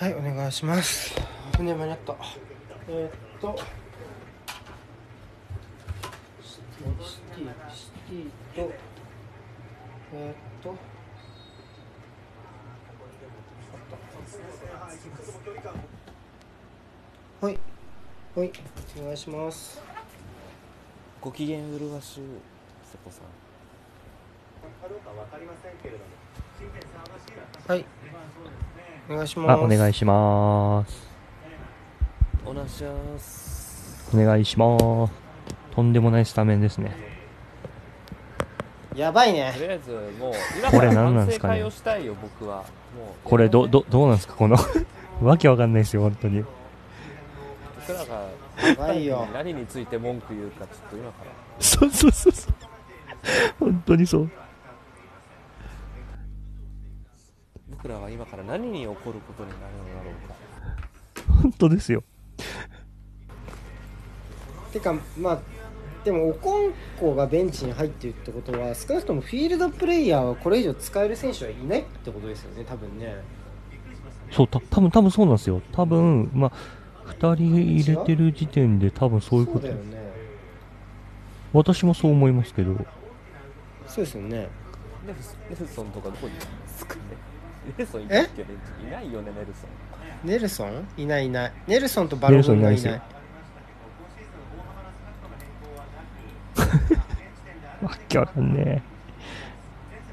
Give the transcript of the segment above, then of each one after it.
はいお願いします。船間にあった。えー、っと。シティシティシティと。えー、っと。はい。はい。お願いします。ご機嫌うるわしゅう瀬古さんはいお願いしますあ、お願いします。お願いしますお願いします。とんでもないスタメンですね。やばいねとりあえずもう今これから何なんですかね反省会をしたいよ僕はもうこれ、ど、ど、どうなんですかこの、わけわかんないですよ、本当に。僕らがやばいよ何について文句言うかちょっと今からそうそうそうそう。本当にそう。僕らは今から何に起こることになるのだろうか本当ですよ。てかまあでもオコンコがベンチに入ってるってことは少なくともフィールドプレイヤーはこれ以上使える選手はいないってことですよね多分ねそう、た、多分多分そうなんですよ。多分まあ、二人入れてる時点で多分そういうことそうだよ。ね私もそう思いますけど。そうですよねネルソンネルソンとかどこにいるんですかねネルソンいたっけ？ベンチいないよねネルソン。ネルソン？いないいない。ネルソンとバログンがいないネルソンいない。わけわかんね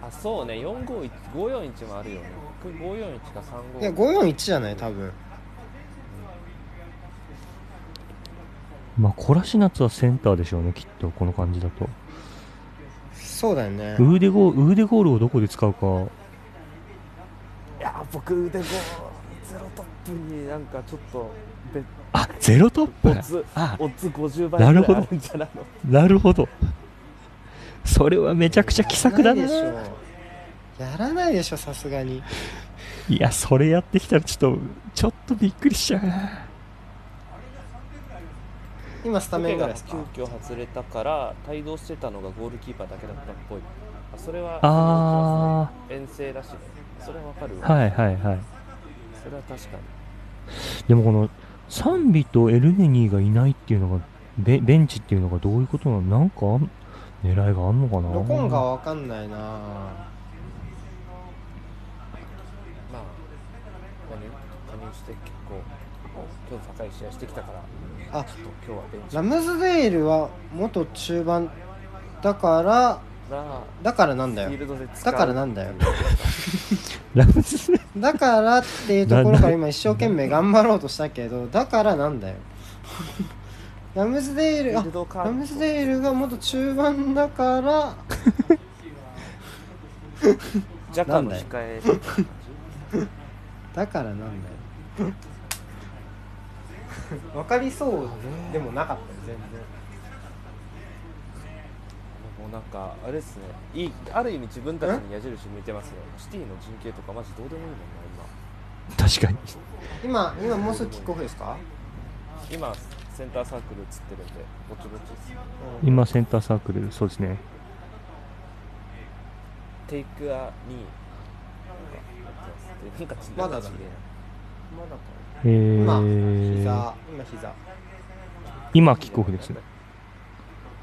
あそうね。451 541もあるよね。これ541か35いや541じゃない？多分。え。まあ、コラシナツはセンターでしょうね、きっと、この感じだと。そうだよね。ウーデゴー、ウーデゴールをどこで使うか。いや僕腕5ゼロトップになんかちょっとべあ、ゼロトップ？オッズあ、オッズ50倍ぐらいなるほどあるんじゃないの？なるほど。それはめちゃくちゃ気さくだな。やらないでしょやらないでしょさすがに。いや、それやってきたらちょっと、ちょっとびっくりしちゃうな。今スタメンぐらいですか？急遽外れたから帯同してたのがゴールキーパーだけだったっぽい。あそれはあ遠征らしいねそれはわかるー、はいはいはい。それは確かに。でもこの、サンビとエルネニーがいないっていうのが、ベベンチっていうのがどういうことなの？なんか狙いがあんのかな？ロコンがわかんないな。まあ加入加入して結構今日高い試合してきたからあちょっと今日はベンチ。ラムズデールは元中盤だからがだからなんだよ。だからなんだよ。ラムズ。だからっていうところから今一生懸命頑張ろうとしたけどだからなんだよ。ラムズデールあラムズデールが元中盤だから。ジャカの控え。だからなんだよ。わかりそうでもなかったよ全然。もうなんかあれですね。いいある意味自分たちに矢印向いてますねシティの陣形とかマジどうでもいいもんな確かに。今今もうすぐキックオフですか？今今センターサークル映ってるんでぼちぼちです。今センターサークル、そうですね。テイクアになんかちまだだなんかちげえまだか。えー、今膝今膝。今キックオフですね。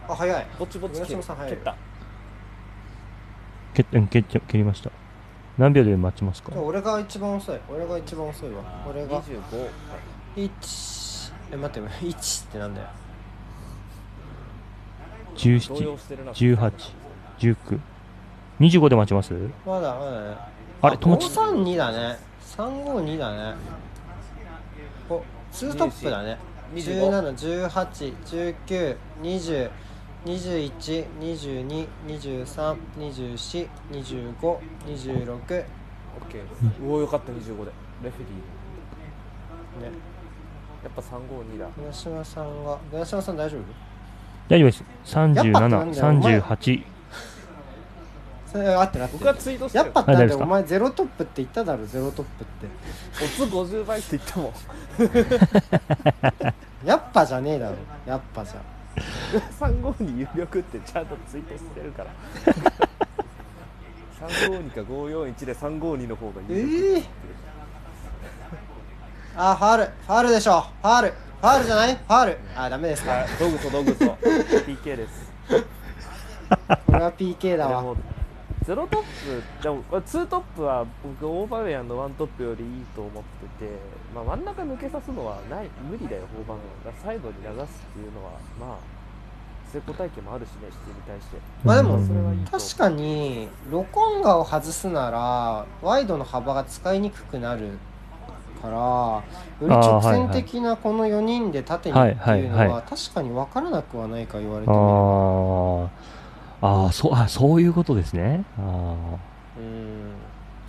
あ早い。なぼちぼち蹴浦島さん早い蹴った。蹴っうん蹴っちゃ蹴りました。何秒で待ちますか？俺が一番遅い。俺が一番遅いわ。俺が25 1え待って 1ってなんだよ。動17揺してるな。18、19、25で待ちます？まだまだねあれ止まっちゃった532だね。352だね。おツートップだね。25 17181920212223242526オッケーおおよかった25で。レフェリー。ね。やっぱ352だ。村島さんが村島さん大丈夫？大丈夫です。やっぱってなん37、だよお前。38。それ合ってる合って僕はるツイートしてる。やっぱってお前ゼロトップって言っただろゼロトップって。オッズ50倍って言ったも。ん やっぱじゃねえだろやっぱじゃ352有力ってちゃんとツイートしてるから。352か541で352の方が有力えあファール。ファールでしょ。ファール。ファールじゃない？ファール。あダメですか。はい。ドグソドグソ PK です。これは PK だわ。ゼロトップでもこれツートップは僕オーバーウェアのワントップよりいいと思ってて、まあ、真ん中抜けさすのはない無理だよフォーバンがサイドに流すっていうのはまあ成功体験もあるしねシティに対して。まあでも確かにロコンガを外すならワイドの幅が使いにくくなるからより直線的なこの4人で縦にっていうのは確かに分からなくはないか言われてあみれば。ー。あーそうあそういうことですね。あうん。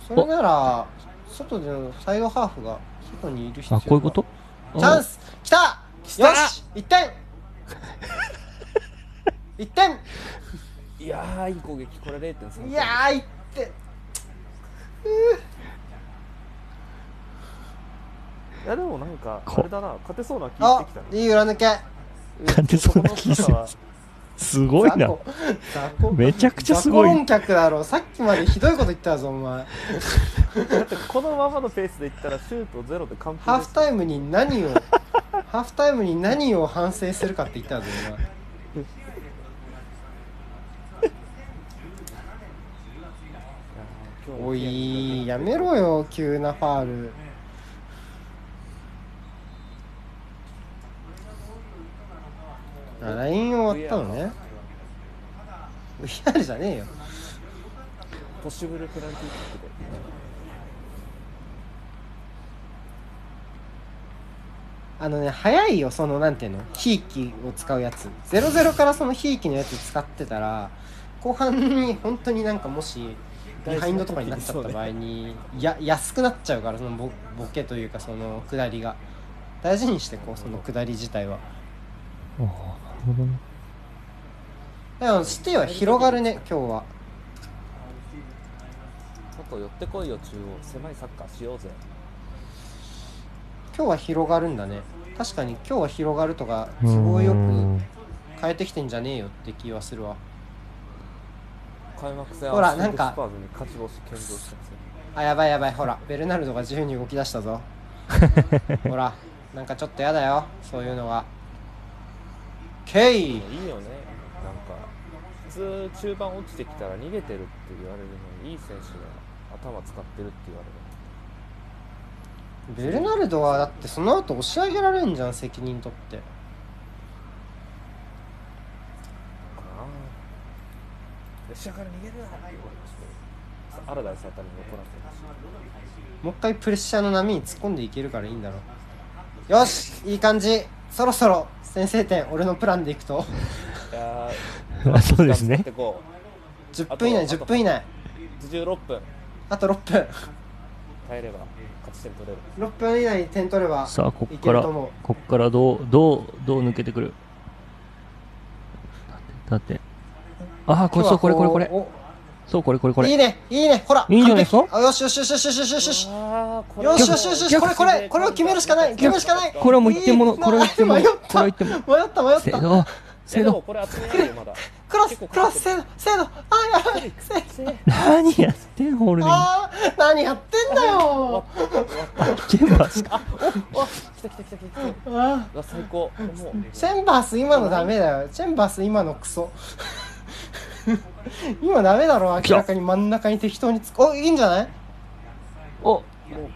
それなら外でのサイドハーフが外にいる必要ーあこういうこと？チャンス！来た！よし！1点！1点！いやーいい攻撃これ0.3点いやー1点！いやでもなんかこあれだな。勝てそうな気あしてきたね。いい裏抜け。勝てそうな気するこの深さはすごいな。めちゃくちゃすごい。雑客だろさっきまでひどいこと言ったぞお前。だってこのままのペースでいったらシュートゼロで完璧ハーフタイムに何を ハーフタイムに何を反省するかって言ったぞお前。おいやめろよ急なファールあライン終わったのね。VR じゃねえよ。ポッシブルペナルティーキックであのね早いよそのなんていうの？ひいきを使うやつ。00からそのひいきのやつ使ってたら後半に本当になんかもしビハインドとかになっちゃった場合にや安くなっちゃうからそのボボケというかその下りが。大事にしてこうその下り自体はほど。ねでもシティは広がるね今日は。外寄ってこいよ中央。狭いサッカーしようぜ。今日は広がるんだね。確かに今日は広がるとか都合よくん。変えてきてんじゃねえよって気はするわ。開幕戦ほらなんかあやばいやばいほらベルナルドが自由に動き出したぞ。ほらなんかちょっとやだよそういうのがケイ。いいよね。なんか普通中盤落ちてきたら逃げてるって言われるのにいい選手が頭使ってるって言われる。ベルナルドはだってその後押し上げられんじゃん責任取って。かな列車から逃げるなアラダイスあたりに怒らせましもう一回プレッシャーの波に突っ込んでいけるからいいんだろよしいい感じ。そろそろ先制点俺のプランでいくと？たいやあそうですね。使ってこ10分以内あと10分以内。う16分。あと6分。耐えれば勝ち点取れる。6分以内に点取ればさあこいっからこっからどうどうどう抜けてくる？だってだって。ああこれそうこれこれこれ。おそうこれこれこれ。いいねいいね。ほらいいんじゃないですか？よしよしよしよしよしよし。よしよしよしよしよしこれこれこれを決めるしかない決めるしかない。これはもう一点ものいいこれは一点もの迷ったこれは一点もの。迷った迷った。せーのこれ集めないよまだ。クロスクロスせーのせーの。あやばいせーの。何やってんホールディンあー何やってんだよ。チェンバースかお来た来た来た来た来た。あ最高。もう。チェンバース今のダメだよ。チェンバース今のクソ 今ダメだろ明らかに真ん中に適当につおいいんじゃない？お。もう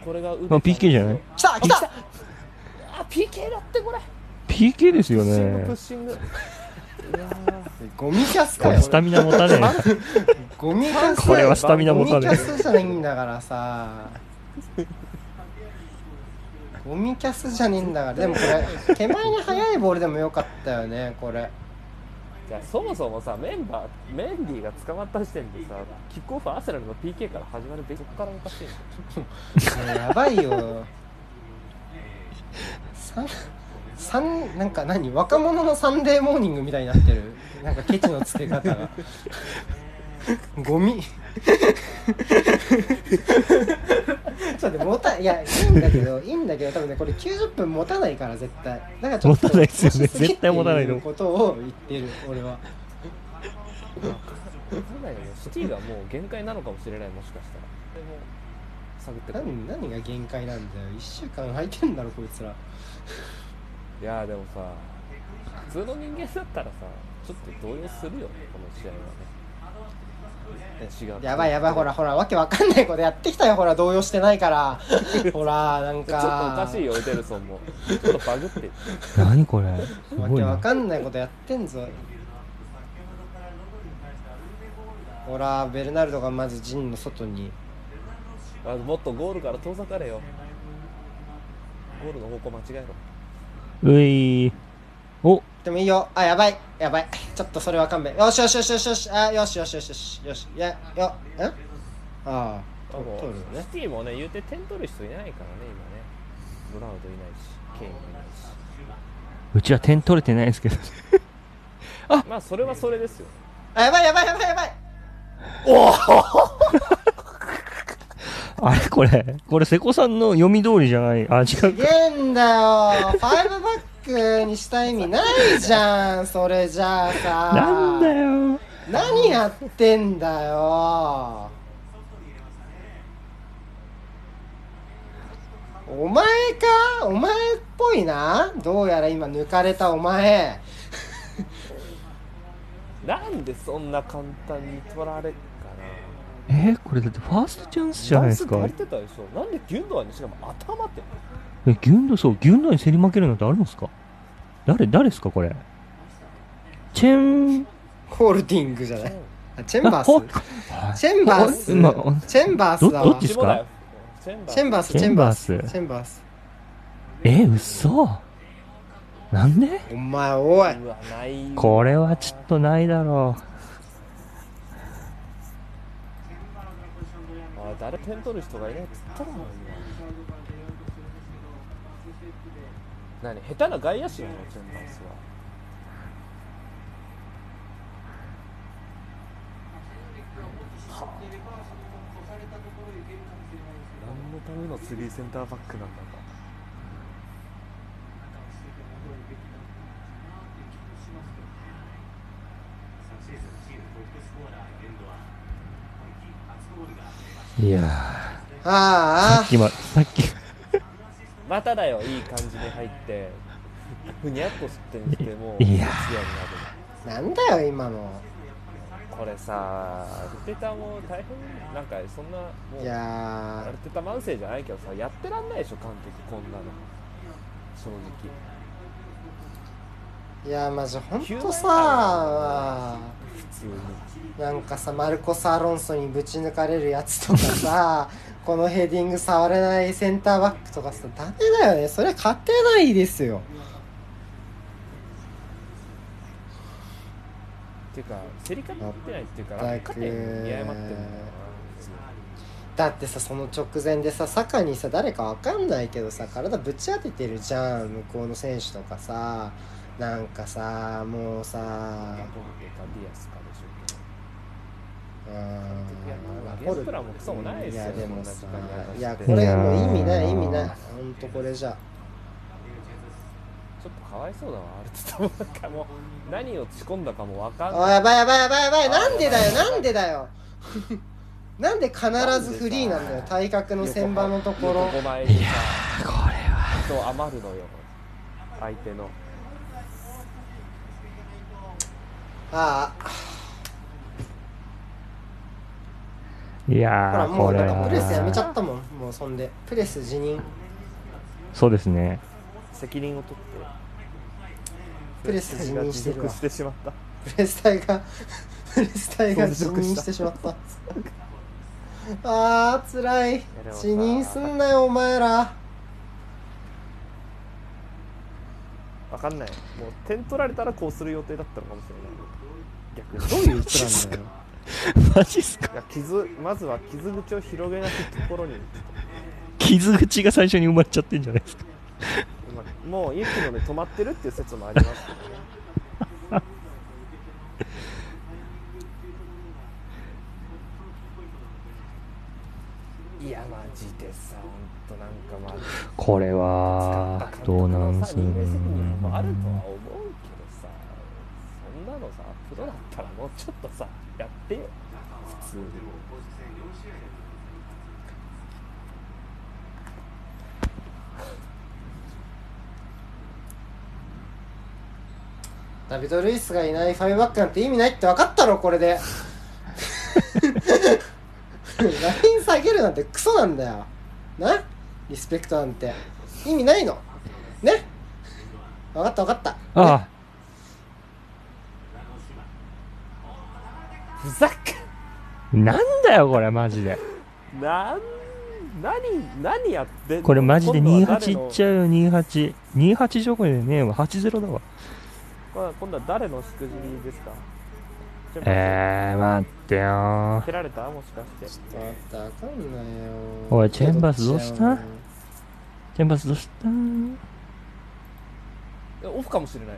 これが腕まあ PK じゃない？来た来た！あ PK だってこれ。PK ですよプッシングプねッシング。ゴミキャスこかよ。れスタミナ持たね ゴミキャスこれはスタミナゴミキ持たねャスじゃないんだからさ。ゴミキャスじゃねえんだから。でもこれ手前に速いボールでもよかったよねこれじゃそもそもさメンバーメンディーが捕まった時点でさキックオフアーセナルの PK から始まるべきそこからおかしいのもうやばいよ。3なんか何若者のサンデーモーニングみたいになってる。なんかケチのつけ方が。ゴミ。ちょっと待って持たいやいいんだけどいいんだけど多分ねこれ90分持たないから絶対だからちょっと持たないですよね絶対持たないのことを言ってる俺はわかんないよねシティがもう限界なのかもしれないもしかしたらでも探って何何が限界なんだよ1週間空いてんだろこいつらいやでもさ普通の人間だったらさちょっと動揺するよねこの試合はねやばいやばいほらほらわけわかんないことやってきたよ。ほら動揺してないから。ほらなんちょっとおかかしいよエデルソンも。ちょっとバグって。る何これ？すわけわかんないことやってんぞ。ほらベルナルドがまず陣の外に。あもっとゴールから遠ざかれよ。ゴールの方向間違えろ。ういおでもいいよ。あやばい。やばい。ちょっとそれは勘弁。よしよしよしよしよし。あよしよしよしよし。よしいやよえ？ああ取るうね。シティもね言うて点取る人いないからね今ね。ロナウドいないしケインもいないし。うちは点取れてないですけど。まあそれはそれですよ。あやばいやばいやばいやばい。あれこれこれ瀬古さんの読み通りじゃない。あ違うすげえんだよ。ファイブバックにした意味ないじゃんそれじゃあさなんだよ。何やってんだよ。お前か？お前っぽいな？どうやら今抜かれたお前。なんでそんな簡単に取られっかえこれだってファーストチャンスじゃないですか。ダンス足りてたでしょ。なんでギュンドアンにしかも頭ってえギュンドそうギュンドに競り負けるなんてあるんですか？誰誰ですかこれ？チェンホールディングじゃない？あチェンバース。チェンバース。まチェンバースだわ。どどっちっすか？チェンバース。チェンバース。チェンバース。チェンバースえ嘘。なんで？お前おい。これはちょっとないだろあ誰点取る人がいないっつったら何？下手な外野手なのチェンバースは。はあ。何のためのスリーセンターバックなんだかういやー。あさっきまさっきまただよいい感じに入って。ふにゃっとしてんしてもいや。なんだよ今の。これさアルテタも大変なんかそんなもいうやアルテタ慢性じゃないけどさやってらんないでしょ監督こんなの。正直。ーいやマジほんとさ普通になんかさマルコス・アロンソにぶち抜かれるやつとかさ このヘディング触れないセンターバックとかさダメだよね。それ勝てないですよ。っていうか競り勝ってないっていうか落下点見誤ってんだってさその直前でさ坂にさ誰かわかんないけどさ体ぶち当ててるじゃん向こうの選手とかさ。なんかさもうさ。ディアスかでしょうーんいやまあゲームプランもクソもないですよ。いやでもさいやこれもう意味ない意味ない。ほんとこれじゃ。ちょっとかわいそうだわアルテタもなんかもう何を仕込んだかもわかんあない。やばいやばいやばいやばい。あなんでだよなんでだよ。なんで必ずフリーなんだよ体格の旋盤のところ。横前にさこれは。人余るのよ相手の。ああいほらやーもうなんかプレスやめちゃはったもんもうそんで。プレス辞任。そうですね。責任を取って。プレス辞任してるわ。してしまった。プレス隊が プレス隊が辞任してしまった。あーつらいでもさ。辞任すんなよお前ら。わかんない。もう点取られたらこうする予定だったのかもしれない。逆に。どういうプランだよ マジっすか？いや傷まずは傷口を広げないところに。傷口が最初に生まれちゃってんじゃないですか？まもう雪ので止まってるっていう説もありますけどね。いやマジでさほんとなんかまあ。これはどうなんす人間責任もあるとはね思うプロだったらもうちょっとさやってよ。普通に。ダビド・ルイスがいないファイブバックなんて意味ないって分かったろこれで。ライン下げるなんてクソなんだよ。なリスペクトなんて。意味ないの。ね？分かった分かった。ああ、ねふざけなんだよこれマジで。なん何何やってんの？これマジで今度は28いっちゃうよ28 28どころでねえわ。80だわ。今度は誰のしくじりですか？えー、待ってよ蹴られた？もしかして。ちょっと待って分かんないよ。おいチェンバースどうした？チェンバスどうした？えオフかもしれない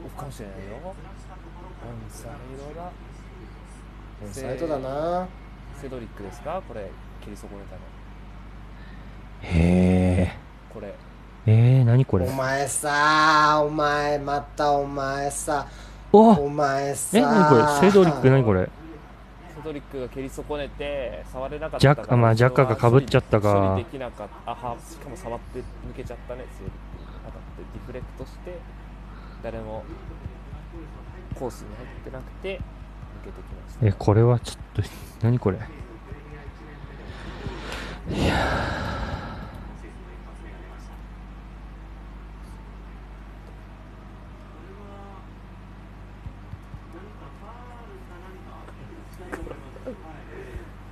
オフかもしれないよ。オンサイドだオンサイドだな。セドリックですか？これ蹴り損ねたの。へえこれ。えー、何これ？お前さお前またお前さおお前さ。え何これ？セドリック何これ？セドリックが蹴り損ねて触れなかったジャッカまあジャッカが被っちゃったか。処理できなかった。あはしかも触って抜けちゃったねセドリック。当たってディフレクトして誰もコースに入ってなくて抜けてきました。えこれはちょっと何これ？いや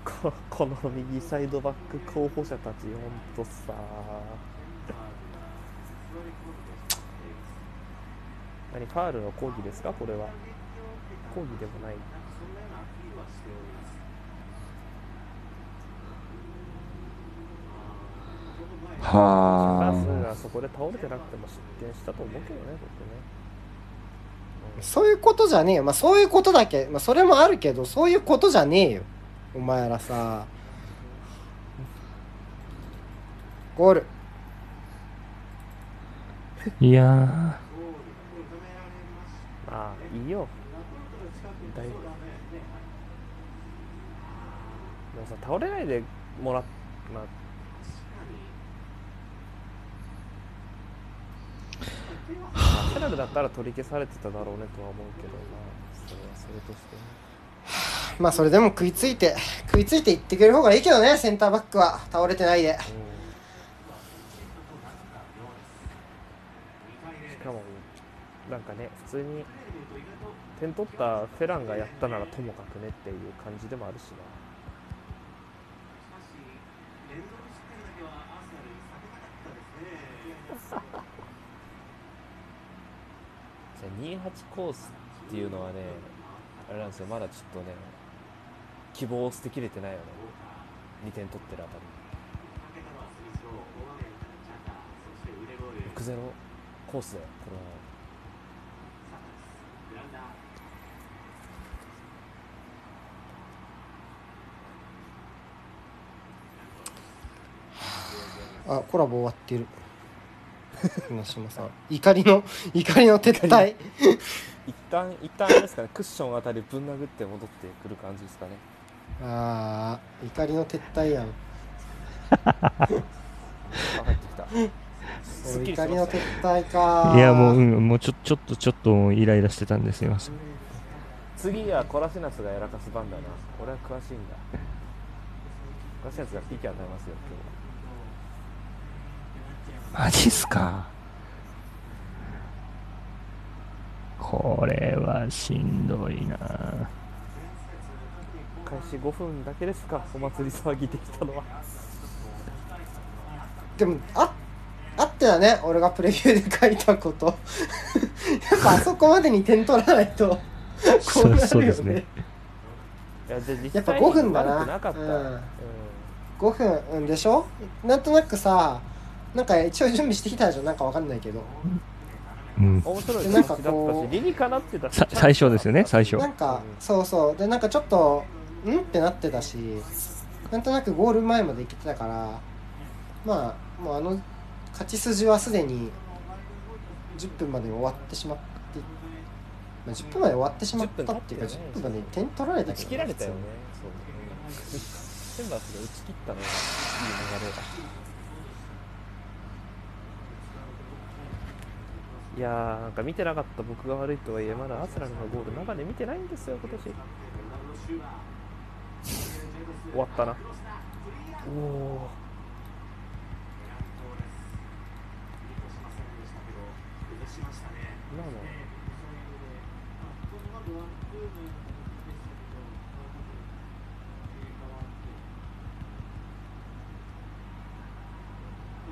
こ この右サイドバック候補者たちほんとさ何ファールの抗議ですか？これは。抗議でもない。ーバスはがそこで倒れてなくても失点したと思うけどね僕ね。そういうことじゃねえよ。まあそういうことだけ。まあそれもあるけどそういうことじゃねえよ。お前らさ。ゴール。あいやまあいいよ。だいぶ。でもさ倒れないでもらっまあ。アーセナルだったら取り消されてただろうねとは思うけどまあそれはそれとして。ねまあそれでも食いついて食いついていってくれる方がいいけどねセンターバックは。倒れてないで。うん。しかもなんかね普通に点取ったフェランがやったならともかくねっていう感じでもあるしな。じゃあ28コースっていうのはねあれなんですよ。まだちょっとね希望を捨てきれてないよね。2点取ってるあたり。6-0コースだよこれはあコラボ終わってる。今島さん。怒りの怒りの撤退。一旦一旦あれですかね。クッションあたりぶん殴って戻ってくる感じですかね。あー怒りの撤退やん。あ入ってきた。怒りの撤退か。いやもう、うん、もうちょちょっとちょっとイライラしてたんですいません。次はコラシナスがやらかす番だな。俺は詳しいんだ。コラシナスが PK 与えますよマジっすか？これはしんどいな。開始5分だけですか？お祭り騒ぎできたのは。でもああってだね俺がプレビューで書いたこと。やっぱあそこまでに点取らないと。こうなるよね。そうですね。いやっぱ際に5分だな。うん。うん5分うんでしょ？なんとなくさなんか一応準備してきたでしょなんかわかんないけど。うん。面白い。でなんかこう理にかなってた最初ですよね最初。なんかそうそう。でなんかちょっとん？ってなってたしなんとなくゴール前まで行けてたからまあもうあの勝ち筋はすでに10分までに終わってしまって、まあ、10分まで終わってしまったっていうか10 10分分までに点取られた打ちけど切られたよね。そう。うんセンバースが打ち切ったのがいい流れだいやーなんか見てなかった僕が悪いとはいえまだアスラルのゴール生で見てないんですよ今年。終わったな。おお今の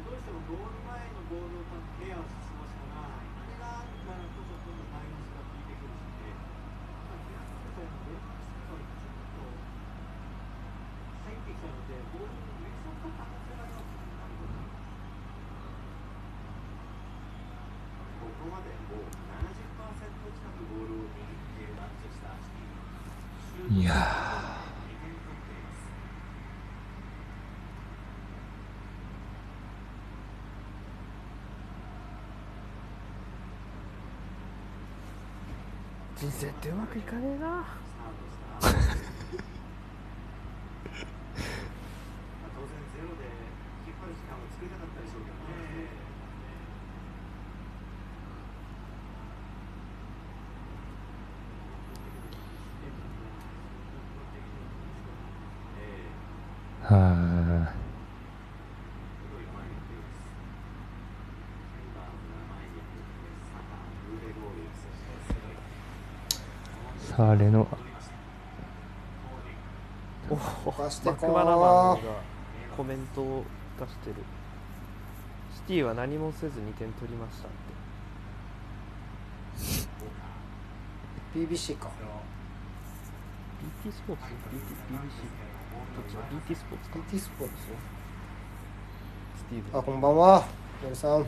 どうしてもゴール前のボールをケアをしましたが、あれがあるからこそ今度マイナスが効いてくるしね、まあ、東野さんのレンジスがちょっと入ってきたので、ボールの上そっと可能性がありますここまでもう70%近くボールを握っているマンチェスターシティ。いや2点取っています。人生ってうまくいかねえなまあ当然ゼロで引っ張る時間を作りたかったでしょうけどね。ーはあさあレノおかしてこマクマナマンがコメントを出してるシティは何もせず2点取りましたって BBC か BT スポーツ BT BBC どっちだ BT スポーツか BT スポーツスティーブあこんばんは森さんあの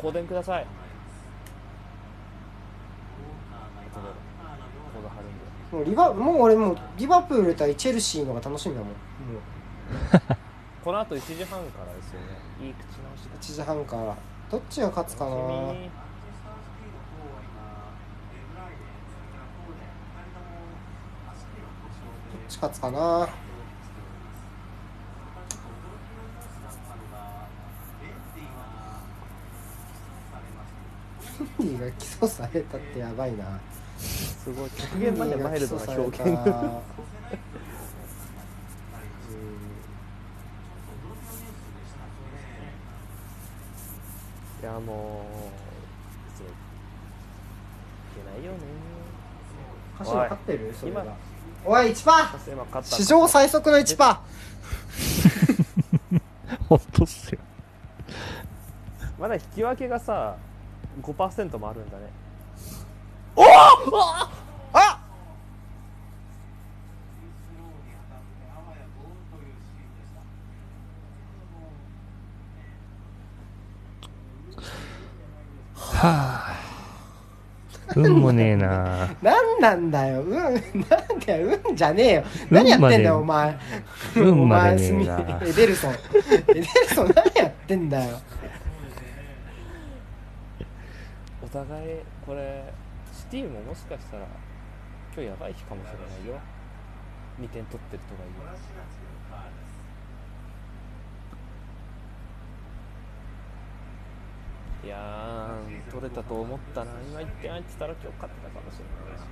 香典ください後でコード貼るんでもうリバもう俺もうリバプール対チェルシーのが楽しみだもん。もう。この後1時半からですよね。いい口直しだ。1時半から。どっちが勝つかな？どっち勝つかな？ヒンディが起訴されたってやばいなすごい極限までマイルドな表現いやもう別にい。けない。よね鹿島勝ってるそれがおい。1パー史上最速の1パほんとっすよまだ引き分けがさ5%もあるんだねー！あはあ。運もねえな。なんなんだよ。うん なんだよ。うんじゃねえよ。何やってんだよお前。運までねえお前なエデルソン。エデルソン何やってんだよ。お互いこれシティももしかしたら今日やばい日かもしれないよ。2点取ってるとはいえ。いや取れたと思ったな。今1点入ってたら今日勝ってたかもしれない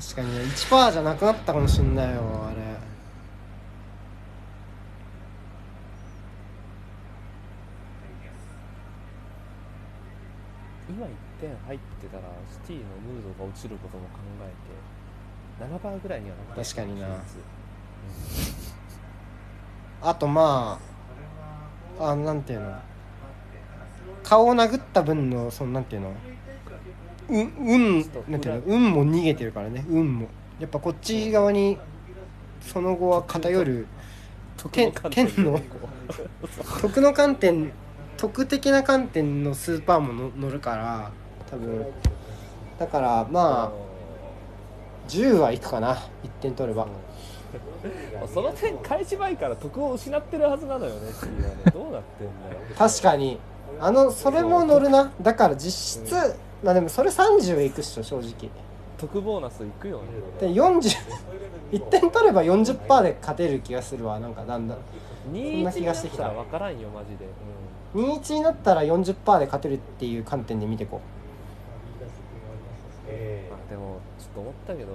確かにね1パーじゃなくなったかもしんないよあれ。今1点入ってたらシティのムードが落ちることも考えて7番ぐらいにはなった確かにな。比率あとまああなんていうの？顔を殴った分のそのなんていうの？うん運なんていうの？運も逃げてるからね。運も。やっぱこっち側にその後は偏る剣剣の徳の観点徳的な観点のスーパーもの乗るから多分。だからまあ10はいくかな。1点取れば。その点開始前から得を失ってるはずなのよねね。どうなってんだよ。確かに。あのそれも乗るな。だから実質まあでもそれ30いくっしょ正直。得ボーナスいくよね。で40 1点取れば40%で勝てる気がするわ。なんかだんだん。2んな気がしてきた。ら分からんよマジで、2-1になったら40%で勝てるっていう観点で見てこう。んまあ、でもちょっと思ったけど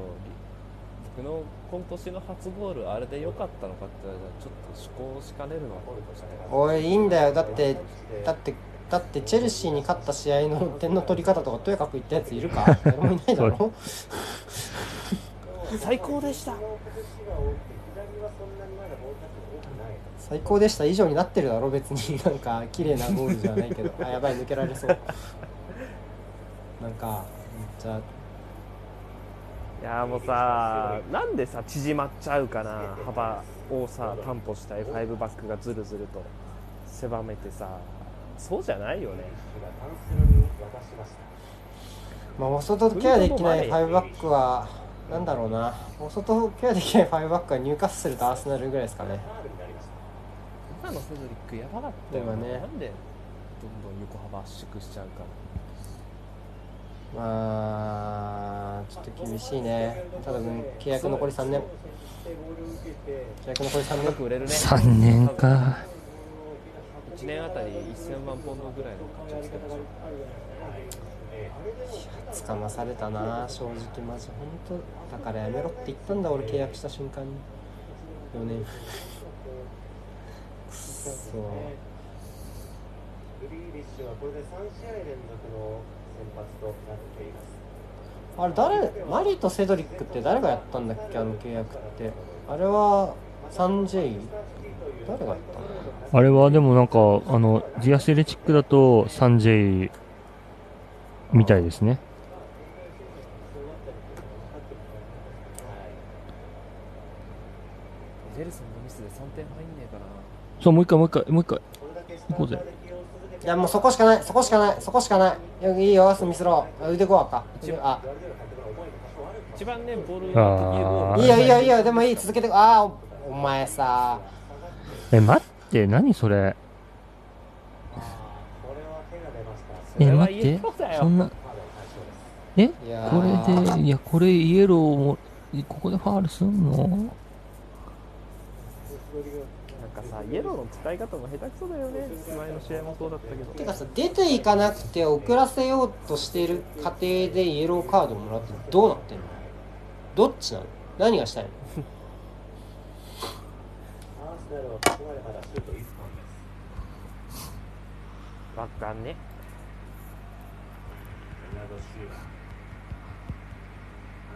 僕の今年の初ゴールあれで良かったのかって言われたらちょっと思考しかねるのはうおいいいんだよ。だってだってだってチェルシーに勝った試合の点の取り方とかとやかく言ったやついるか。誰もいないだろ。最高でした最高でした。以上になってるだろ別に。なんか綺麗なゴールじゃないけど。あやばい抜けられそう。なんかじゃあ。いやーもうさなんでさ縮まっちゃうかな。幅をさ担保したい。5バックがずるずると。狭めてさ。そうじゃないよね。まあ大外ケアできない5バックはなんだろうな。大外ケアできない5バックは入荷するとアーセナルぐらいですかね今のセドリックやばかったよでもね。なんでどんどん横幅圧縮しちゃうかまあちょっと厳しいね。ただ分契約残り3年。契約残り3よ年く売れるね。3年か。1年あたり1000万ポンドぐらいの価値をつけましょう。つかまされたな正直マジ。本当だからやめろって言ったんだ俺契約した瞬間に。4年そグリーリッシュはこれで3試合連続の先発となっています。あれ誰マリとセドリックって誰がやったんだっけあの契約って。あれは 3J 誰がやったの？あれはでもなんかあのジアスレチックだと 3J みたいですねジェルソンのミスで3点入んねえかなそうもう一回もう一回もう一回。行こうぜ。いやもうそこしかない。そこしかない。そこしかない。いやいいよ。スミスロー腕ゴアかあ。一番ねボールがあー。いいよいいよいいよ。でもいい。続けてああおお前さ。え待って何それ。え待って。そんな。え？こー。れでいやこれイエローもここでファールすんの？さイエローの使い方も下手くそだよね。前の試合もそうだったけど。てかさ出ていかなくて遅らせようとしている過程でイエローカードをもらってどうなってんの？どっちなの？何がしたいの？アーセナルはここまでまだシュート1本です。わかんねベナード・シューバー。ア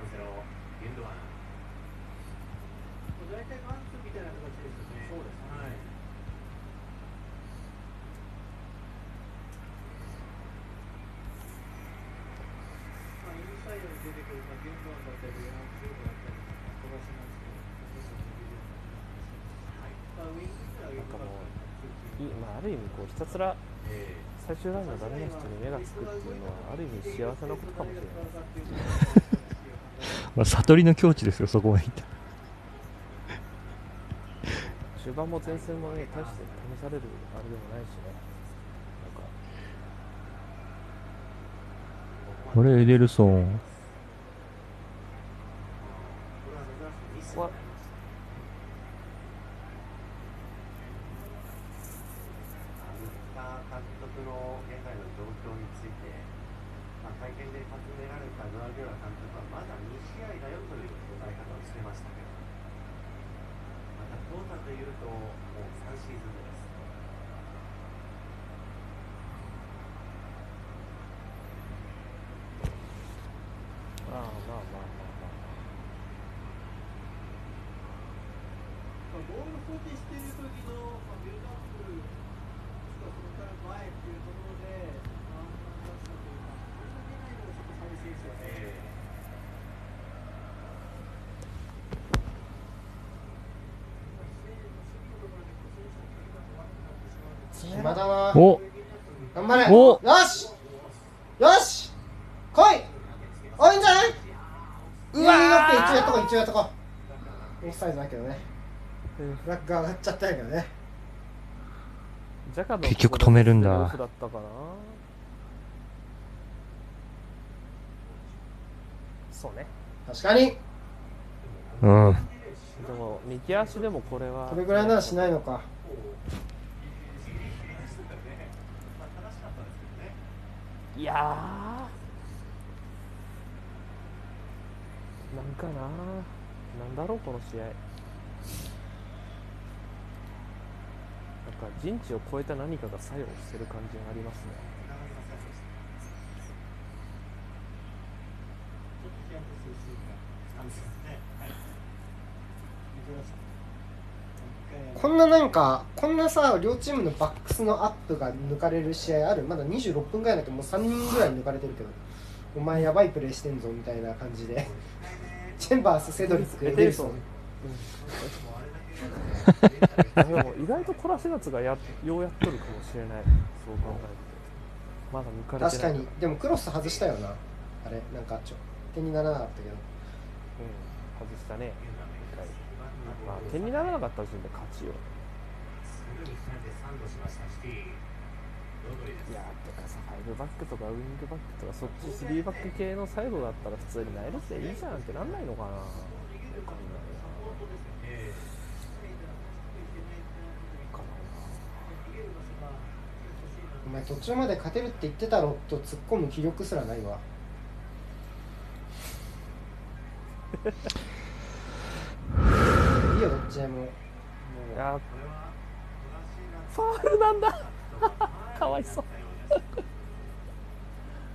ンセロ、ゲンドワン。大体マンツーみたいな形ですよね。そうです。はい。まあ、インサイドに出てくる、まあ、ゲンドワンだったり、アンツーだったり、飛ばしますけど、まあ、ウィングってのはウィングバックいいまあ、ある意味こうひたすら最終ラインのダメな人に目がつくっていうのはある意味幸せなことかもしれない まあ悟りの境地ですよそこまでいった。中盤も前線もね大して試されるあれでもないしね。なんか。これエデルソンここはアメリカ監督の現在の状況について、まあ、会見で尋ねられたグアルディオラ監督はまだ2試合だよという答え方をしてましたけど、またトータルでいうともう3シーズン目です。まあまあまあまあまあ、ボールを想定している時の、まあ、ビルドアップ、もしくはそこから前っていうところで、あの出したというか、それが出ないのがちょっと寂しいですよね。暇だな。お。頑張れ。お。よし。よし。来い。おいいんじゃない？うわー。って一応やっとこう一応やっとこう。オフサイドだけどね。うん。フラッグ上がっちゃったんやけどね。結局止めるんだ。オフだったかなそうね。確かに。うん。でも右足でもこれは。これぐらいならしないのかいやー。なんかななんだろうこの試合。なんか陣地を超えた何かが作用してる感じがありますねちょっとヒヤッとするシーンがあるんですね。はい。見てください。一回こんななんかこんなさ両チームのバックスのアップが抜かれる試合ある。まだ26分ぐらいだけどもう3人ぐらい抜かれてるけど。お前やばいプレーしてんぞみたいな感じで。チェンバースセドリックエデルソンでも意外とコラセガツがやようやっとるかもしれない。そう考えるとまだ抜かれてない。確かに。でもクロス外したよな。あれなんかちょ点にならなかったけど。うん外したね。まあ点にならなかった時点で勝ちよいやーてかさ5バックとかウイングバックとかそっち3バック系のサイドだったら普通にナイルスでいいじゃんってなんないのかな。わかんないなお前途中まで勝てるって言ってたろと突っ込む気力すらないわ。いいよどっちでも。もう。いやファールなんだ。かわいそう。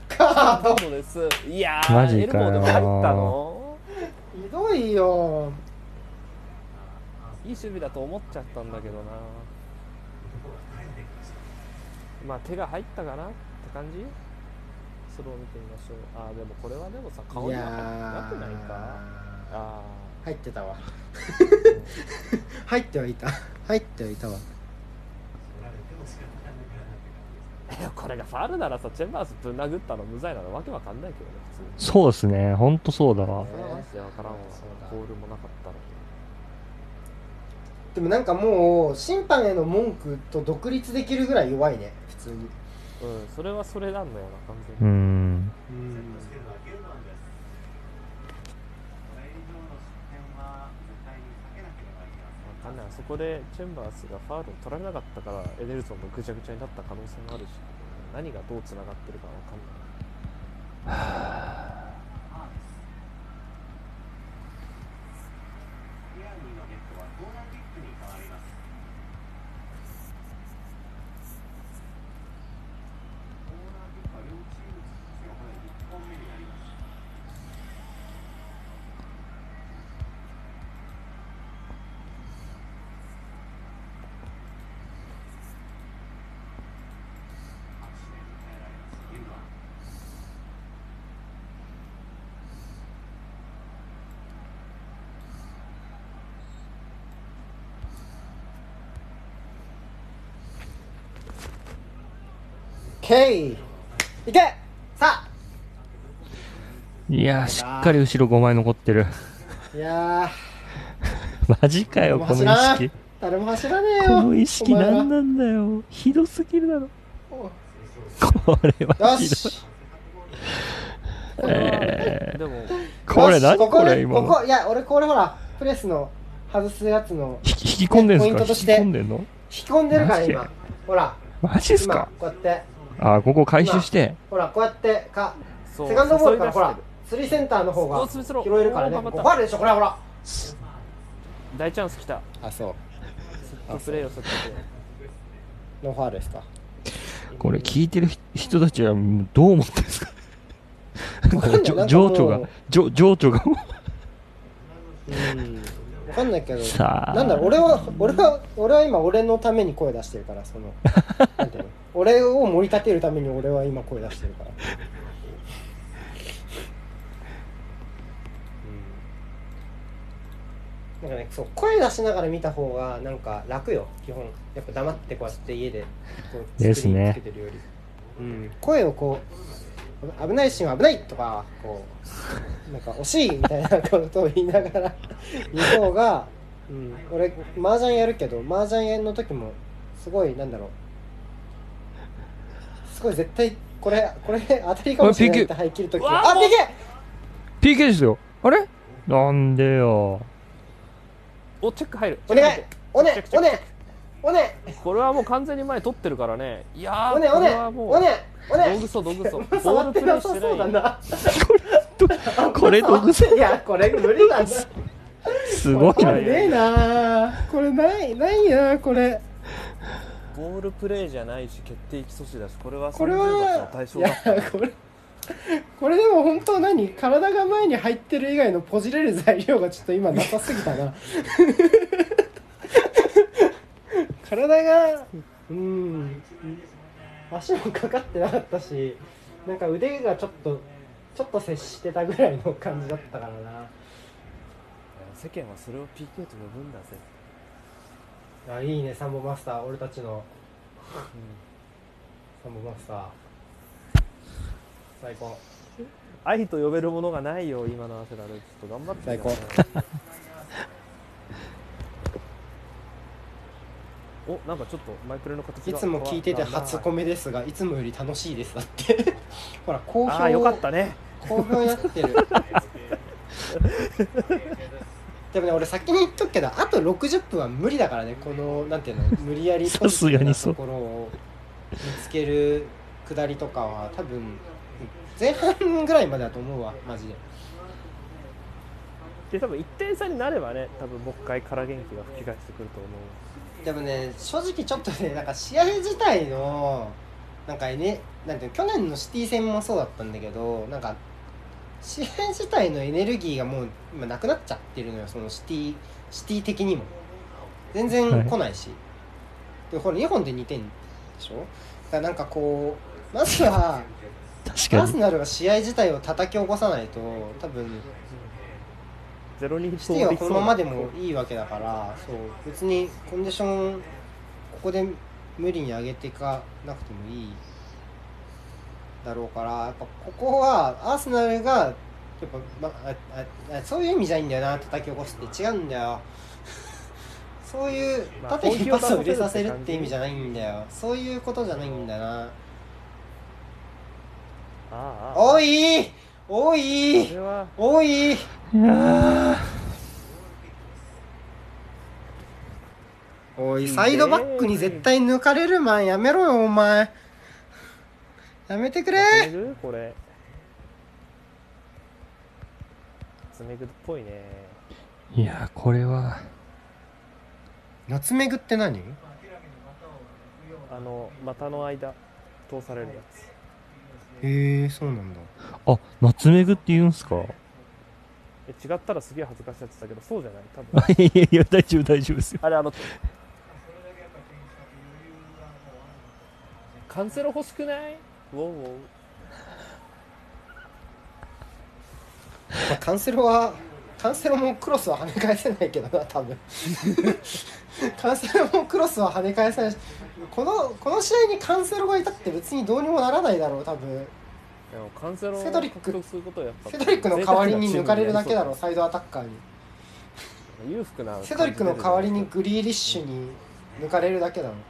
カードそうです。いやーマジかよ。エルボーでも入ったの？ひどいよ。いい守備だと思っちゃったんだけどな。まあ手が入ったかなって感じ？スロー見てみましょう。あーでもこれはでもさ顔には入ってなくないかあ入ってたわ。ー 入ってはいた。入ってはいたわいやこれがファールならさチェンバースぶん殴ったの無罪なのわけわかんないけどね普通にそうですね。ほんとそうだわ。それはマジでわからんわそうだコールもなかったのにでもなんかもう審判への文句と独立できるぐらい弱いね普通にうんそれはそれなんだよな完う全に、ん。わかんねあそこでチェンバースがファールを取られなかったからエネルソンのぐちゃぐちゃになった可能性もあるし何がどうつながってるか分かんない。イいけ。さあ。いやー、しっかり後ろ5枚残ってる。いやマジかよ、この意識。ー誰も走らねえよ。この意識何なんだよ。ひどすぎるだろ。これはよひどい。し。えでもー、これ何こねれ今の？ここいや俺これほらプレスの外すやつの引き引き込んでんすか？引きポイントとして。込んでんの？引き込んでるから今。ほら。マジっす今かこうやってあー、ここ回収して。ほらこうやってかセカンドボールからほらスリーセンターの方が拾えるからね。ファウルでしょこれほら。る大チャンス来た。あそう。セットプレーをセットプレーノーファウルですかこれ聞いてる人たちはどう思ってんですか？情緒が情情緒が。もうんわかんないけどさあ。なんだろう俺は俺は俺は今俺のために声出してるからその なんていうの？俺を盛り立てるために俺は今声出してるから。なんかねそう声出しながら見た方がなんか楽よ基本。やっぱ黙ってこうやって家でこうですね。スクリーンつけてるより、うん、声をこう危ないシーンは危ないとかこうなんか惜しいみたいなことを言いながら言う方が、うん、俺麻雀やるけど麻雀の時もすごいなんだろう。すごい絶対これこれ当たりかもしれないって入切る時はあもう。でけ PK ですよ。あれ？なんでよ。おチェック入る。お願いおねおねおね。これはもう完全に前取ってるからね。いやーおねおね。これはもうおね。おね。道具 そう道具そうボ触ールプレイしてないそうだなこれ道具そ？ういやこれ無理だ。なすごいねえな。これないないなこれ。ボールプレイじゃないし決定機阻止だしこれはこれ30罰のは対象いやだったこれこれでも本当何体が前に入ってる以外のポジれる材料がちょっと今なさすぎたな体がうん足もかかってなかったしなんか腕がちょっとちょっと接してたぐらいの感じだったからな。世間はそれを PK と呼ぶんだぜ、あいいねサンボマスター。俺たちの。サンボマスター。最高。愛と呼べるものがないよ今のアセラル。ちょっと頑張って。最高おなんかちょっとマイクロの形がいつも聞いてて初コメメですがいつもより楽しいですだって。ほら好評ああよかったね。好評やってる。でもね俺先に言っとくけどあと60分は無理だからねこのなんていうの無理やりさすがにそう。ポジティブなところを見つけるくだりとかは多分前半ぐらいまでだと思うわマジで。で多分1点差になればね多分もう一回空元気が吹き返してくると思うでもね正直ちょっとねなんか試合自体のなんかねなんていうの去年のシティ戦もそうだったんだけどなんか試合自体のエネルギーがもう今なくなっちゃってるのよそのシティシティ的にも。全然来ないし、でこれ2本で2点でしょ？だからなんかこうまずは確かに。アーセナルが試合自体を叩き起こさないと多分ゼロにシティはこのままでもいいわけだからそう別にコンディションここで無理に上げていかなくてもいいだろうからやっぱここはアーセナルがやっぱ、まあああそういう意味じゃいいんだよな叩き起こすって違うんだよ。そういうまあ縦にパスを入れさせるって意味じゃないんだよ。そういうことじゃないんだな。あああおいおこい。れはおいいやーおいサイドバックに絶対抜かれるマンやめろよお前。やめてくれ。これ。ナツメグっぽいね。いやこれは。ナツメグって何？あの股の間通されるやつへえそうなんだ。あナツメグって言うんすか？え違ったらすげえ恥ずかしいやつだけどそうじゃない？多分。いやいや大丈夫大丈夫ですよ。あれあのカンセロ欲しくない？ウォーウォーまあカンセロはカンセロもクロスは跳ね返せないけどな多分。カンセロもクロスは跳ね返せないしこのこの試合にカンセロがいたって別にどうにもならないだろう多分。カンセロをセドリック。セドリックの代わりに抜かれるだけだろサイドアタッカーに。裕福なセドリックの代わりにグリーリッシュに抜かれるだけだも んい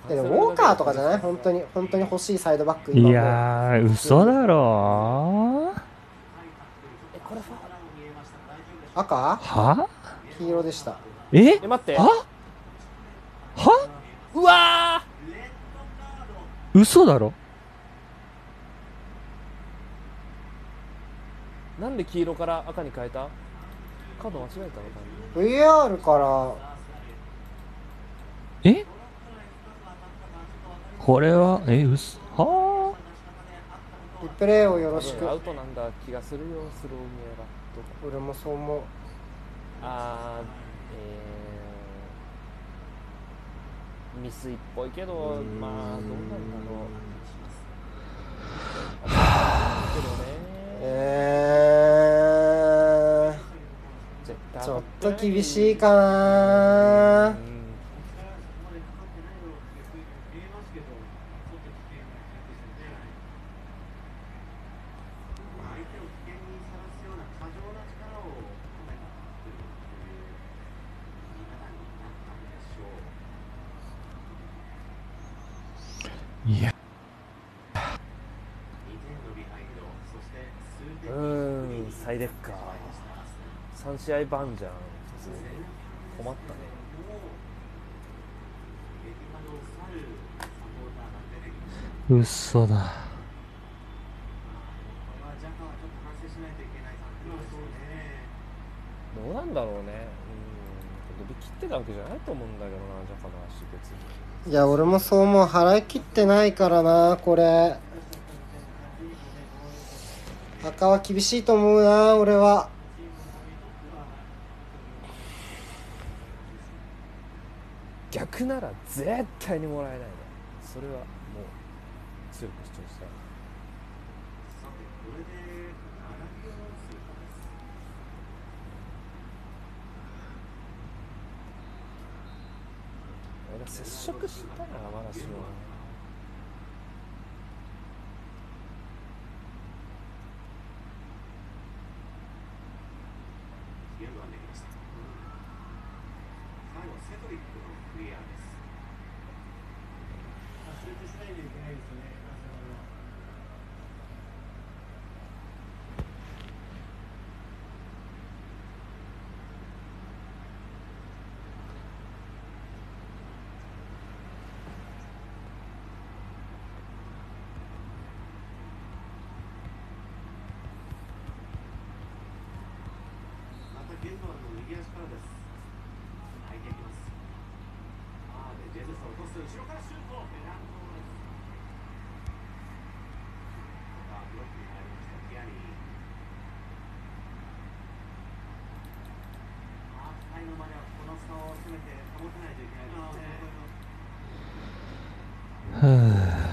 やでもウォーカーとかじゃない？本当に本当に欲しいサイドバック。いやー嘘だろ。えこれ赤？は黄色でした。え？え待って。は？は？うわ嘘だろ？ーなんで黄色から赤に変えた？カード間違えたのか VR から。え？これはえ嘘？はリプレイをよろしく。アウトなんだ気がするよスロー見ればどうか俺もそう思う。あーえー、ミスイっぽいけどまあどうなんだろうけどねえちょっと厳しいかなうん相手を危険にさらすような過剰な力を込めたという見方になったんでしょう。いやハイデッカー3試合バンじゃん普通に。困ったね。うっそだ。これはジャカはちょっと反省しないといけない感じですよね。どうなんだろうね。うん伸びきってたわけじゃないと思うんだけどなジャカの足別に。いや俺もそう思う。払い切ってないからなこれ赤は厳しいと思うな俺は。逆なら絶対にもらえないね。それはもう強く主張したい。さて、これで。接触したなまだしもゲームができました。最後、セドリックのクリアです。集中しないといけないですよね、アーセナルは。またゲンドアンの右足からです。履いていきます。あーで、ジェズス。後ろからシュート。ペナントです。さあ、ブロックに入りました。キアニー。ハーフタイムまではこの差を詰めて保たないといけないですね。ふぅ。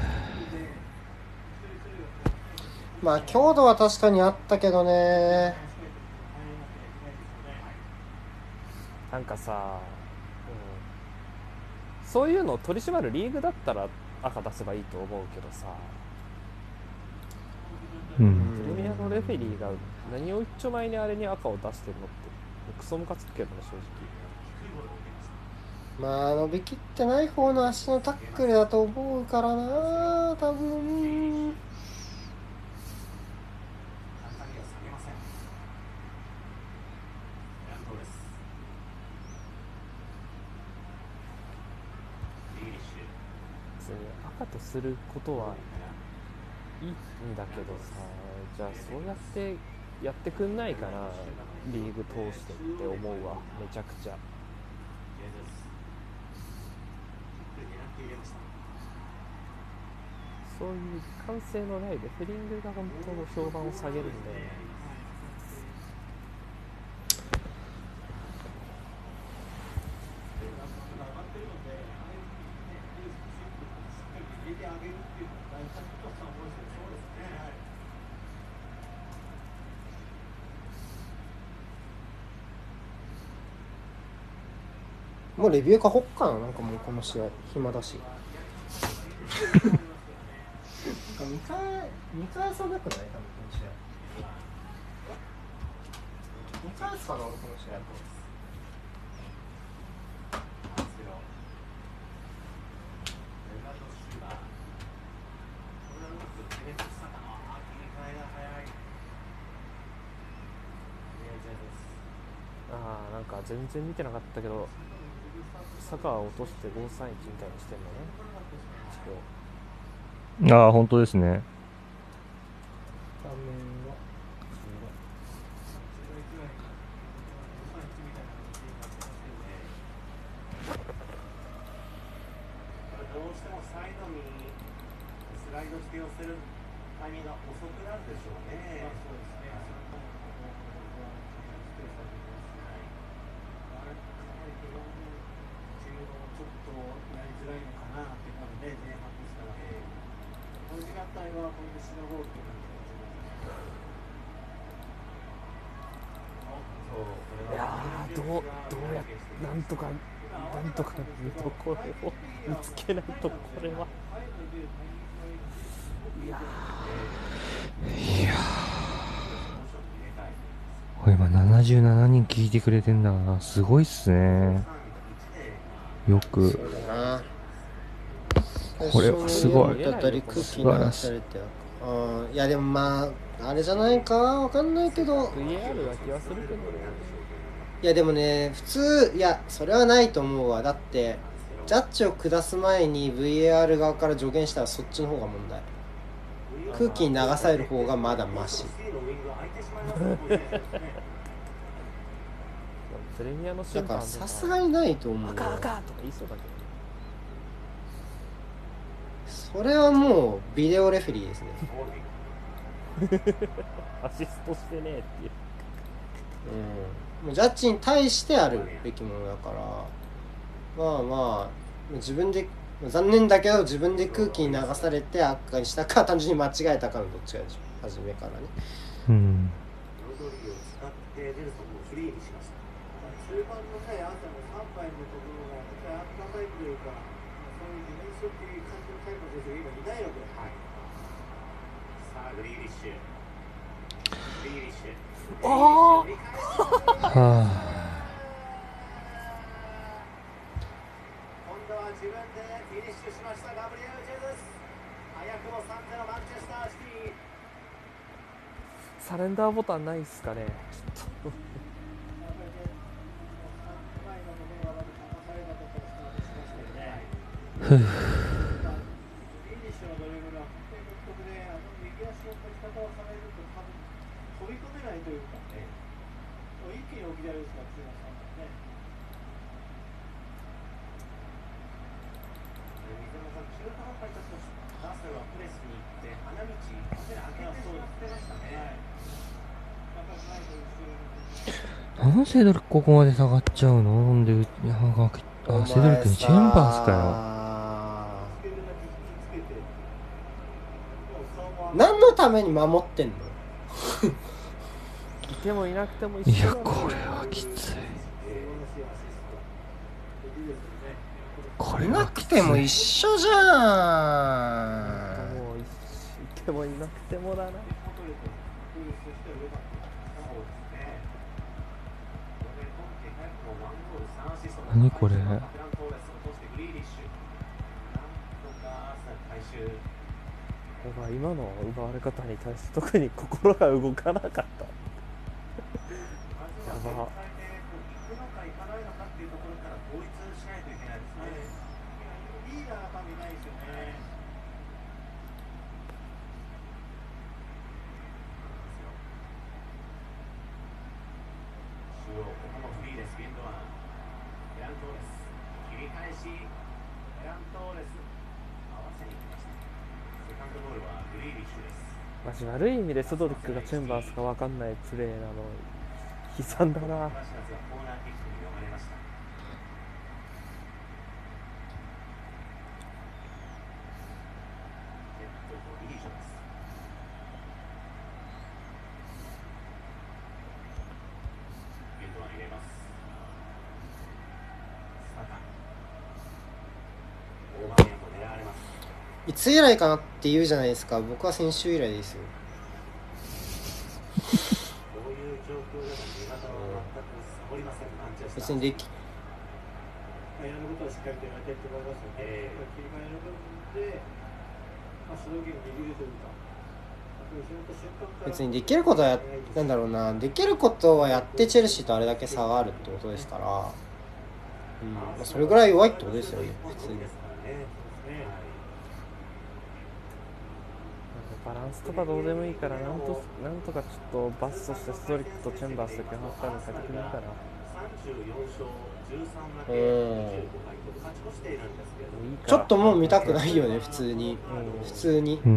まあ強度は確かにあったけどねなんかさ、そういうのを取り締まるリーグだったら赤出せばいいと思うけどさ。うん。プレミアのレフェリーが何を一丁前にあれに赤を出してるのってクソムカつくけどね正まあ伸びきってない方の足のタックルだと思うからな多分簡単には下げません。ペナントです。リーリッシュ。別に赤とすることはいいんだけどさじゃあそうやってやってくんないかなリーグ通してって思うわめちゃくちゃ。そういう完成のないレフェリングが本当の評判を下げるんだよね入れてあげるっていうのが大事だと思うんですよ。そうですね。はい。のレビュー書こっかななんかもうこの試合暇だし。なんか見返見返さなくない多分この試合見返すかな俺この試合ああなんか全然見てなかったけど。坂を落として531みたいにしてんのね一応ああ、本当ですね。画面はどうしてもサイドにスライドして寄せるタイミングが遅くなるでしょうね。そうですね。あれ、かなりフロンっていうのもちょっとやりづらいのかなっていうので、前半ですから、この時間帯はこれでしのごうっていやどうどうやなんとかなんとか見ところを見つけないとこれはいやこれ今77人聞いてくれてんだな。すごいっすね。よく。これはすごいだったり空気に流されてうんいやでもまああれじゃないか？わかんないけど。VAR な気はするけどねいやでもね普通いやそれはないと思うわ。だってジャッジを下す前に VAR 側から助言したらそっちの方が問題。空気に流される方がまだマシ。プレミアのだからさすがにないと思う。赤よ赤とか言いそうだけどそれはもうビデオレフェリーですね。アシストしてねえっていう。うん。もうジャッジに対してあるべきものだから。まあまあ自分で残念だけど自分で空気に流されて赤にしたか単純に間違えたかのどっちかでしょ。初めからね。うん。ー。シティサレンダーボタンないっすかねちょっと前の胸が悪く騙されたところからスタートしましたよね。ぁ。ふぅ。フィニッシュのドリブルは本当に独特で、あの右足の立ち方をされると多分飛び込めないというか、もう一気に置き去りですから、中山さんはね。水沼さん中途半端にちょっとダーセルはプレスに行って花道開けてしまってましたね高くないという後ろになんでセドリックここまで下がっちゃうの？なんで、いやがけあ、セドリックにチェンバースかよ。何のために守ってんの？いてもいなくても一いや、これはきつい。これいなはきつい。くても一緒じゃんもういいてもいなくてもだな何これ。フラントーレスそしてグリーリッシュなんとかアーセナル回収僕は今の奪われ方に対して特に心が動かなかった。まずは全ジ悪い意味でソドリックがチェンバースか分かんないプレーなの悲惨だなラシナズはコーナーキックに読まれましたネットとリージョですビンドワン入れますサカオーバーメアも狙われますいつ以来かなって言うじゃないですか。僕は先週以来ですよ。別にできやることはしっかりとやっていると思いますので、ええ。切り替えの部分で、まあ、主導権を握るというか、別にできることはやなんだろうな。できることはやってチェルシーとあれだけ差があるってことですから、うん。まあ、それぐらい弱いってことですよね。普通にですからねバランスとかどうでもいいからなんとなんとかちょっとバストしてストリックとチェンバースだけハーフタイム先くれるかな。34勝13負けうん。25敗と勝ち越しているんですけれどもいいかちょっともう見たくないよね普通に。うん。普通に。うーん。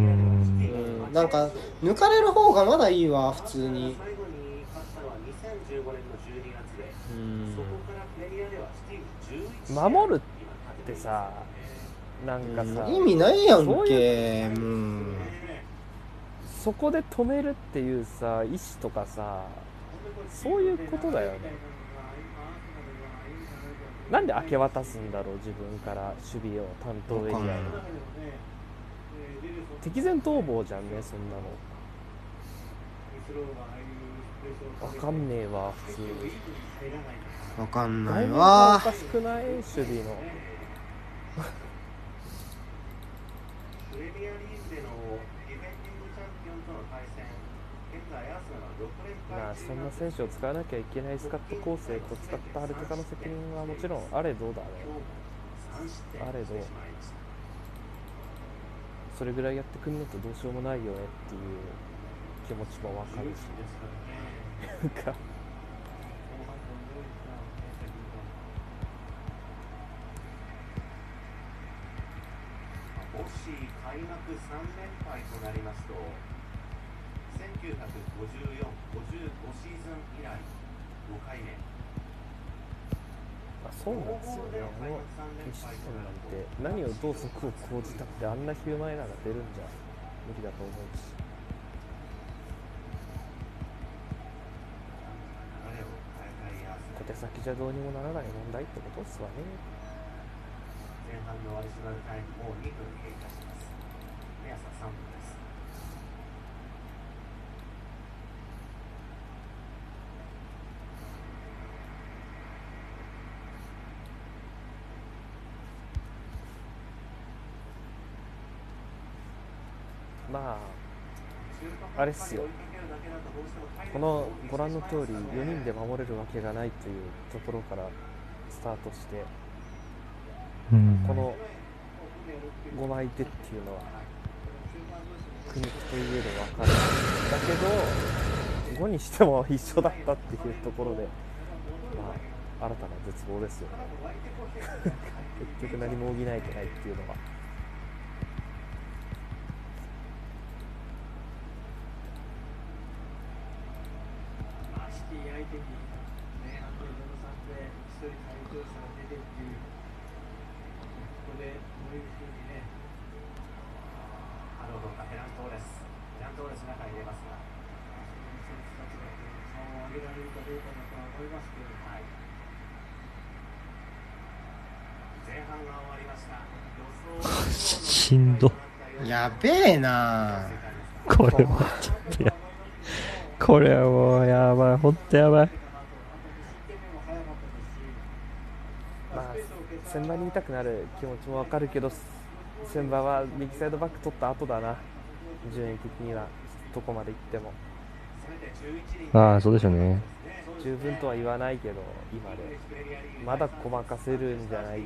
うん。なんか抜かれる方がまだいいわ普通に。最後に勝ったのは2015年の12月でうん。そこからプレミアではシティ11守るってさなんかさ意味ないやんそうけうんそこで止めるっていうさ意思とかさそういうことだよね。なんで明け渡すんだろう自分から守備を担当エリアに。敵前逃亡じゃんねそんなの。わかんねえわ普通。にわかんないわ。おかしくない？守備の。プレミアリーグでのディフェンディングチャンピオンとの対戦現在アーセナルは6連敗まあそんな選手を使わなきゃいけないスカット構成と使ったアルテタの責任はもちろんあれどうだねあれどしてしまいましたそれぐらいやってくんのとどうしようもないよねっていう気持ちもわかるしからねなんか後半の上位からね先にもし開幕3連敗となりますと1954-55シーズン以来5回目まあ、そうなんですよね。あの決勝戦なんて何をどう速を講じたってあんなヒューマンエラーが出るんじゃ無理だと思うし流れを小手先じゃどうにもならない問題ってことっすわね。前半のアディショナルタイムも2分経過します目安は3分ですまああれっすよ。このご覧の通り4人で守れるわけがないというところからスタートしてうん。この5枚手っていうのは苦肉といえど分かるだけど5にしても一緒だったっていうところで、まあ、新たな絶望ですよね。結局何も補えてないっていうのがしんど。やべえなこれはちょっとや、これはもうやばい、ほんとやばい。まあ千葉にいたくなる気持ちも分かるけど千葉は右サイドバック取った後だな順位的にはどこまで行ってもああ、そうでしょうね。十分とは言わないけど今でまだごまかせるんじゃない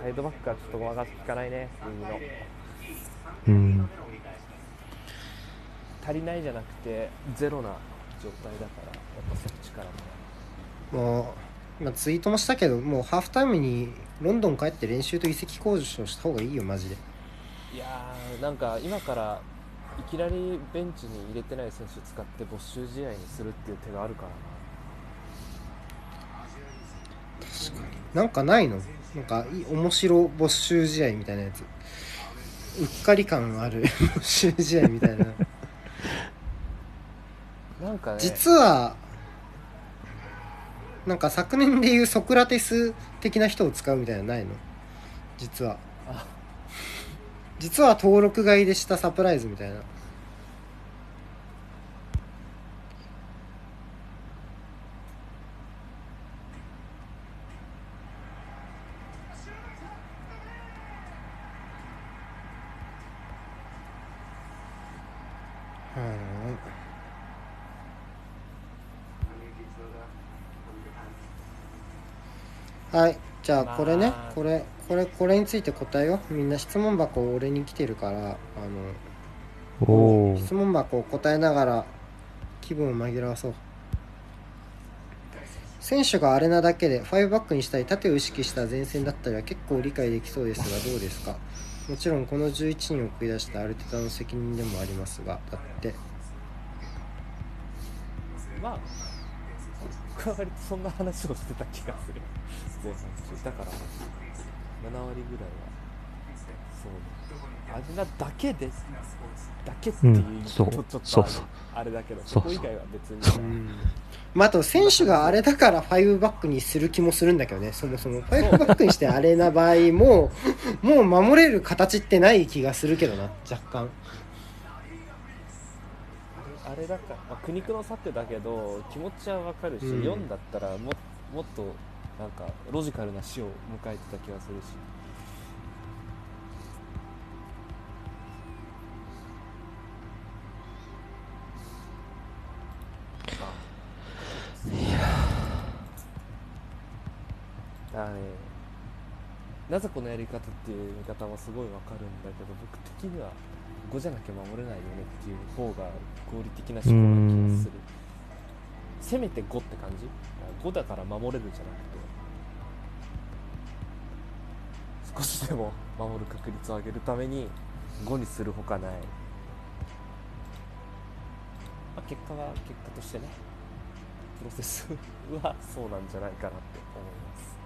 サイドバックはちょっとごまかす効かないね右のうん。足りないじゃなくてゼロな状態だからやっぱそっちからも。もう今ツイートもしたけどもうハーフタイムにロンドン帰って練習と移籍交渉した方がいいよマジで。いやーなんか今からいきなりベンチに入れてない選手使って没収試合にするっていう手があるからなんかないの？なんかい面白没収試合みたいなやつ。うっかり感ある 没収試合みたいなななんかね。実はなんか昨年でいうソクラテス的な人を使うみたいなのないの？実は。あ。実は登録買いでしたサプライズみたいなうんはい。じゃあこれねまあ。これこれこれについて答えよう。みんな質問箱俺に来てるからあの。質問箱を答えながら気分を紛らわそう。選手があれなだけで5バックにしたり縦を意識した前線だったりは結構理解できそうですがどうですか？もちろんこの11人を送り出したアルテタの責任でもありますがだって。まあ僕は割とそんな話をしてた気がする前半中だから7割ぐらいはそう。アジナだけでだけっていううんそうとちょっとあれそうそうあれだけどそそうこ以外は別にまあ、あと選手があれだから5バックにする気もするんだけどねそもそも5バックにしてあれな場合ももう守れる形ってない気がするけどな若干。あれだから、まあ、苦肉の差ってだけど気持ちはわかるし、うん。4だったらももっとなんかロジカルな死を迎えてた気がするし。だねなぜこのやり方っていう見方はすごいわかるんだけど僕的には5じゃなきゃ守れないよねっていう方が合理的な思考な気がする。せめて5って感じ？5だから守れるじゃなくて少しでも守る確率を上げるために5にするほかない、まあ、結果は結果としてねプロセスはそうなんじゃないかなって思います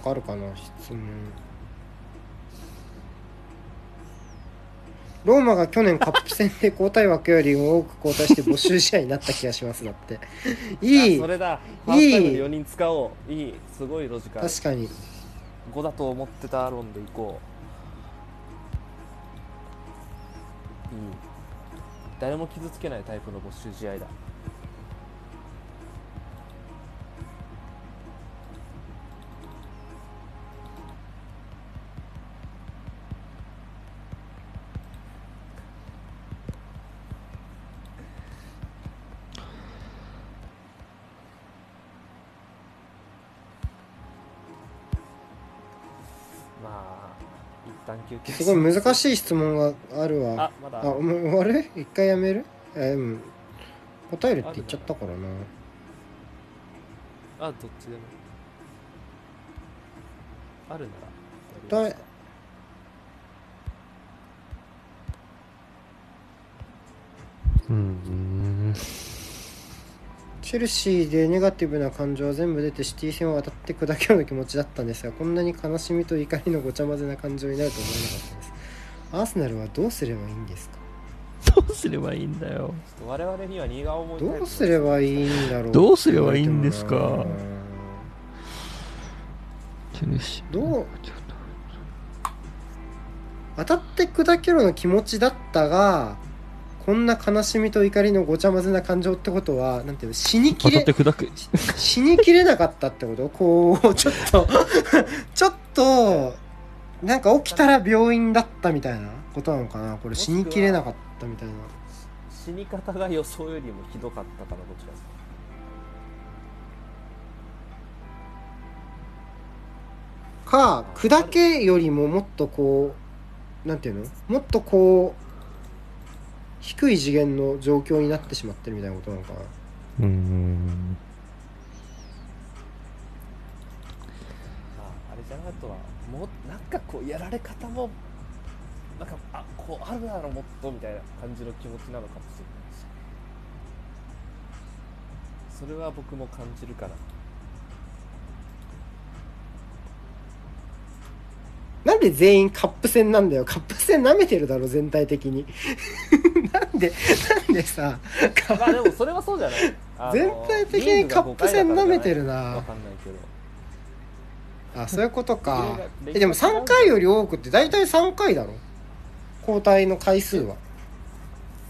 なんかあるかな質問。ローマが去年カップ戦で交代枠よりも多く交代して募集試合になった気がします。だって。いい。あそれだ。ハーフタイムで4人使おう。いい。すごいロジカル。確かに。5だと思ってた論でいこう。いい。誰も傷つけないタイプの募集試合だ一旦休憩すごい難いしい質問があるわ。あまだ。あもう終わる？一回やめる？えうん答えるって言っちゃったからなあどっちでも。あるなら。答え。うんチェルシーでネガティブな感情は全部出てシティ戦を渡って砕けような気持ちだったんですがこんなに悲しみと怒りのごちゃ混ぜな感情になると思わなかったです。アーセナルはどうすればいいんですか？どうすればいいんだよ我々には荷が重いどうすればいいんだろう。どうすればいいんですかうんチェルシーどう当たって砕けろの気持ちだったがこんな悲しみと怒りのごちゃ混ぜな感情ってことはなんていうの死にきれて砕く。死にきれなかったってこと？こうちょっと ちょっとなんか起きたら病院だったみたいなことなのかな？これ死にきれなかったみたいな。死に方が予想よりもひどかったからどっちかですか砕けよりももっとこうなんていうの？もっとこう低い次元の状況になってしまってるみたいなことなのかな。うーんまああれじゃないとはもうなんかこうやられ方もなんかあこうあるだろもっとみたいな感じの気持ちなのかもしれないし。それは僕も感じるかな。なんで全員カップ戦なんだよ。カップ戦舐めてるだろ全体的に。なんでなんでさ。カまあでもそれはそうじゃない？全体的にカップ戦舐めてるな。わかんないけど。あそういうことか。えでも3回より多くって大体3回だろ。交代の回数は。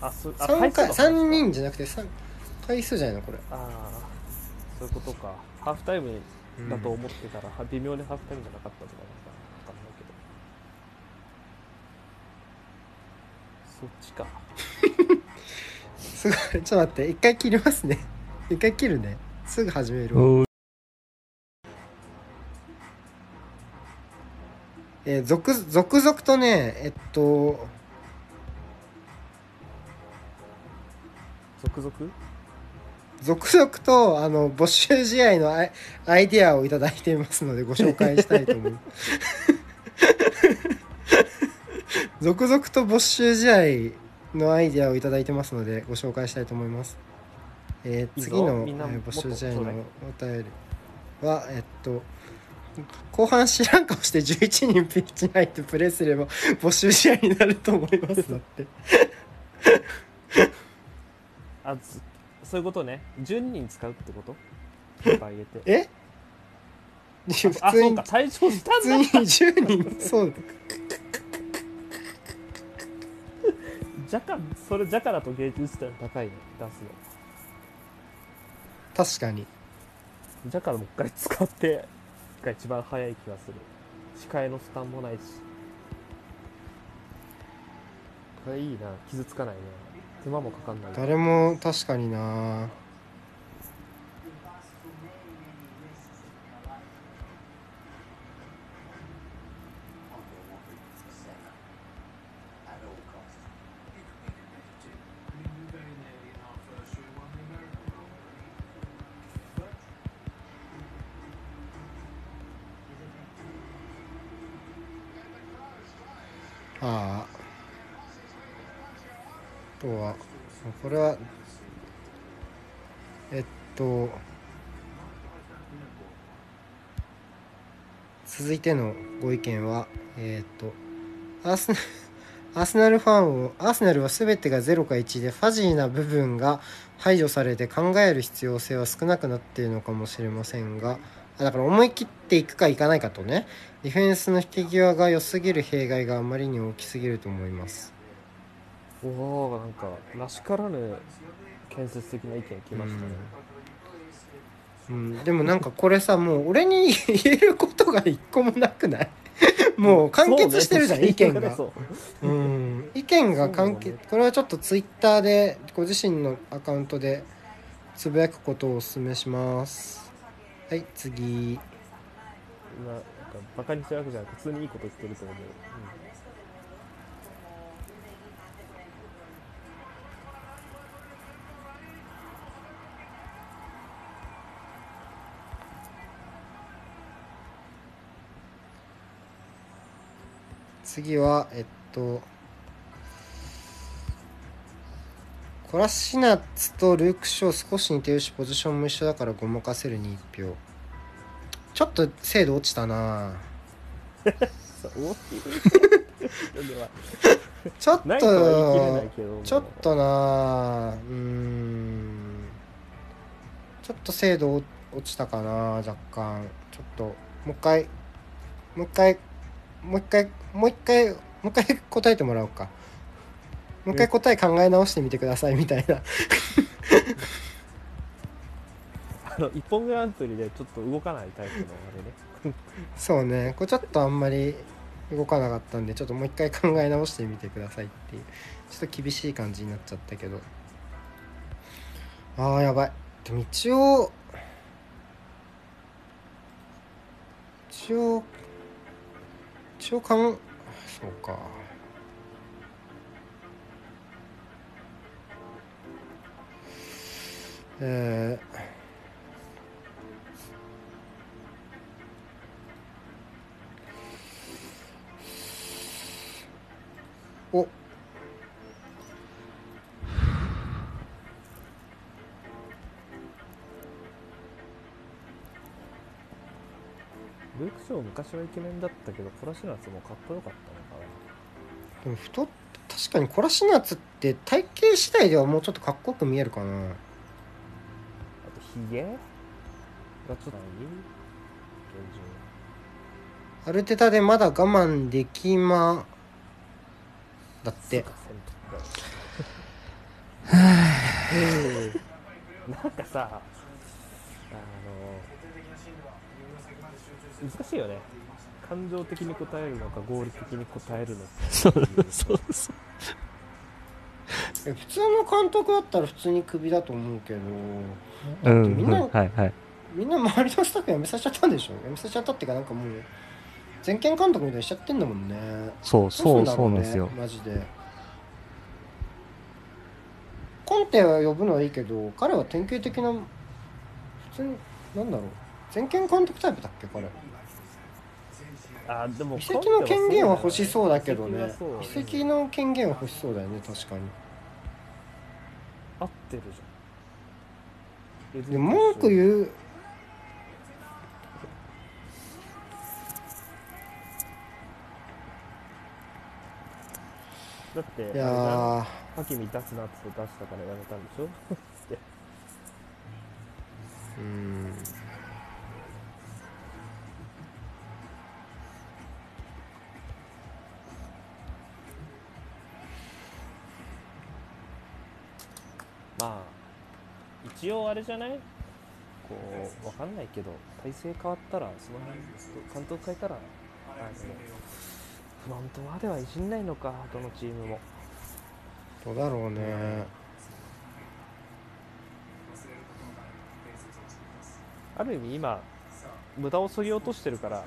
あそあ3回回数の話3人じゃなくて3回数じゃないのこれ。ああそういうことか。ハーフタイムだと思ってたら、は微妙にハーフタイムじゃなかったとかなんかわかんないけどそっちか。すごいちょっと待って一回切りますね。一回切るね。すぐ始めるわ。えー続続々とねえっと続々？続々とあの募集試合のアイアイデアをいただいていますのでご紹介したいと思います続々と募集試合のアイデアをいただいてますのでご紹介したいと思います、えー次の、えみんなー募集試合のお便りはえっと後半知らん顔して11人ピッチに入ってプレーすれば募集試合になると思いますだってあつそういうことね。12人使うってこと？え普あ通にそうか退場した普通にんだ10人そう若干それじゃからと芸術点高いね出す確かに。のじゃからもう一回使ってが一番早い気がする。控えの負担もないし。これいいな。傷つかないね手間もかかんない。誰も確かになこれはえっと続いてのご意見はえっとアース アーセナルファンをアーセナルは全てが0か1でファジーな部分が排除されて考える必要性は少なくなっているのかもしれませんがだから思い切っていくかいかないかとね。ディフェンスの引き際が良すぎる弊害があまりに大きすぎると思います。おおなんからしからぬ建設的な意見来ましたね、うん、でもなんかこれさもう俺に言えることが一個もなくない？もう完結してるじゃん、ね意見が。そう。うん。意見が完結、ね。これはちょっとツイッターでご自身のアカウントでつぶやくことをお勧めします。はい次。まあなんかバカにしてるわけじゃなくて普通にいいこと言ってると思う、次はえっとコラシナッツとルーク・ショー少し似てるしポジションも一緒だからごまかせるに1票。ちょっと精度落ちたな。ちょっとちょっとなうーん。ちょっと精度落ちたかな若干。ちょっともう一回もう一回もう一回もう一回もう一回答えてもらおうか。もう一回答え考え直してみてくださいみたいな。あの一本グランプリでちょっと動かないタイプのあれね。そうね。これちょっとあんまり動かなかったんでちょっともう一回考え直してみてくださいっていう。ちょっと厳しい感じになっちゃったけど。あーやばい。でも一応一応一応かんそうか。えー。お。ルーク・ショー昔はイケメンだったけどコラシナツもかっこよかったのかな。でも太っ確かにコラシナッツって体型次第ではもうちょっとかっこよく見えるかな。あとヒゲ？がちょっとない現アルテタでまだ我慢できまだって。状 なんかさあの難しいよね。感情的に答えるのか合理的に答えるのか。そうそうそう。え普通の監督だったら普通にクビだと思うけど。うん。みんなはいはい。みんな周りのスタッフ辞めさせちゃったんでしょ？辞めさせちゃったっていうかなんかもう全権監督みたいにしちゃってんだもんね。そうそうそうなんですよ。マジで。コンテは呼ぶのはいいけど彼は典型的な普通になんだろう。全権監督タイプだっけ彼あでも遺跡の権限は欲しそうだけどね、ね、遺跡の権限は欲しそうだよね確かに。合ってるじゃん。で文句言うだっていやハキミ出すなって出したからやめたんでしょ？うん。まあ一応あれじゃない？こうわかんないけど体制変わったらその辺監督変えたらあのフロントまではいじんないのかどのチームも。どうだろうね。ある意味今無駄を削ぎ落としてるから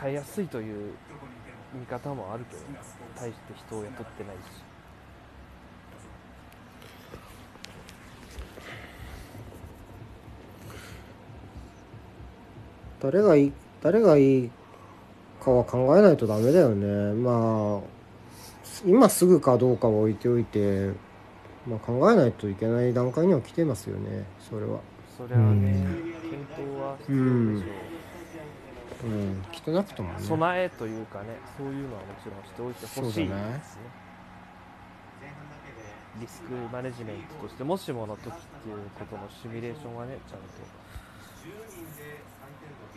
変えやすいという見方もあるけど大して人を雇ってないし誰がいい誰がいいかは考えないとダメだよね。まあ今すぐかどうかは置いておいて、まあ、考えないといけない段階には来てますよね。それは。それはねうん。検討は必要でしょう、うん。来てなくともね。備えというかねそういうのはもちろんしておいてほしいですね。そうだねリスクマネジメントとしてもしもの時っていうことのシミュレーションはねちゃんと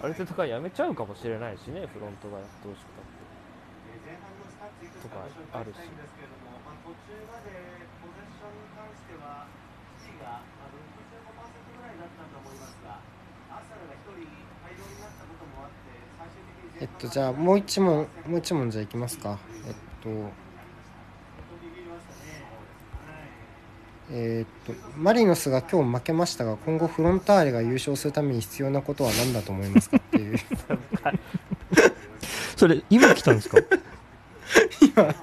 ある程度からやめちゃうかもしれないしねフロントがやってほしくたって。前半のスタッツいくつとかかご紹あるし。介したいんですけれども、まあ、途中までポゼッションに関しては、シティがまあ65%ぐらいだったと思いますが、アーセナルが1人退場になったこともあって、最終的にえっとじゃあもう一問もう一問じゃあいきますか。えっとえーっとマリノスが今日負けましたが今後フロンターレが優勝するために必要なことは何だと思いますかっていう。それ今来たんですか？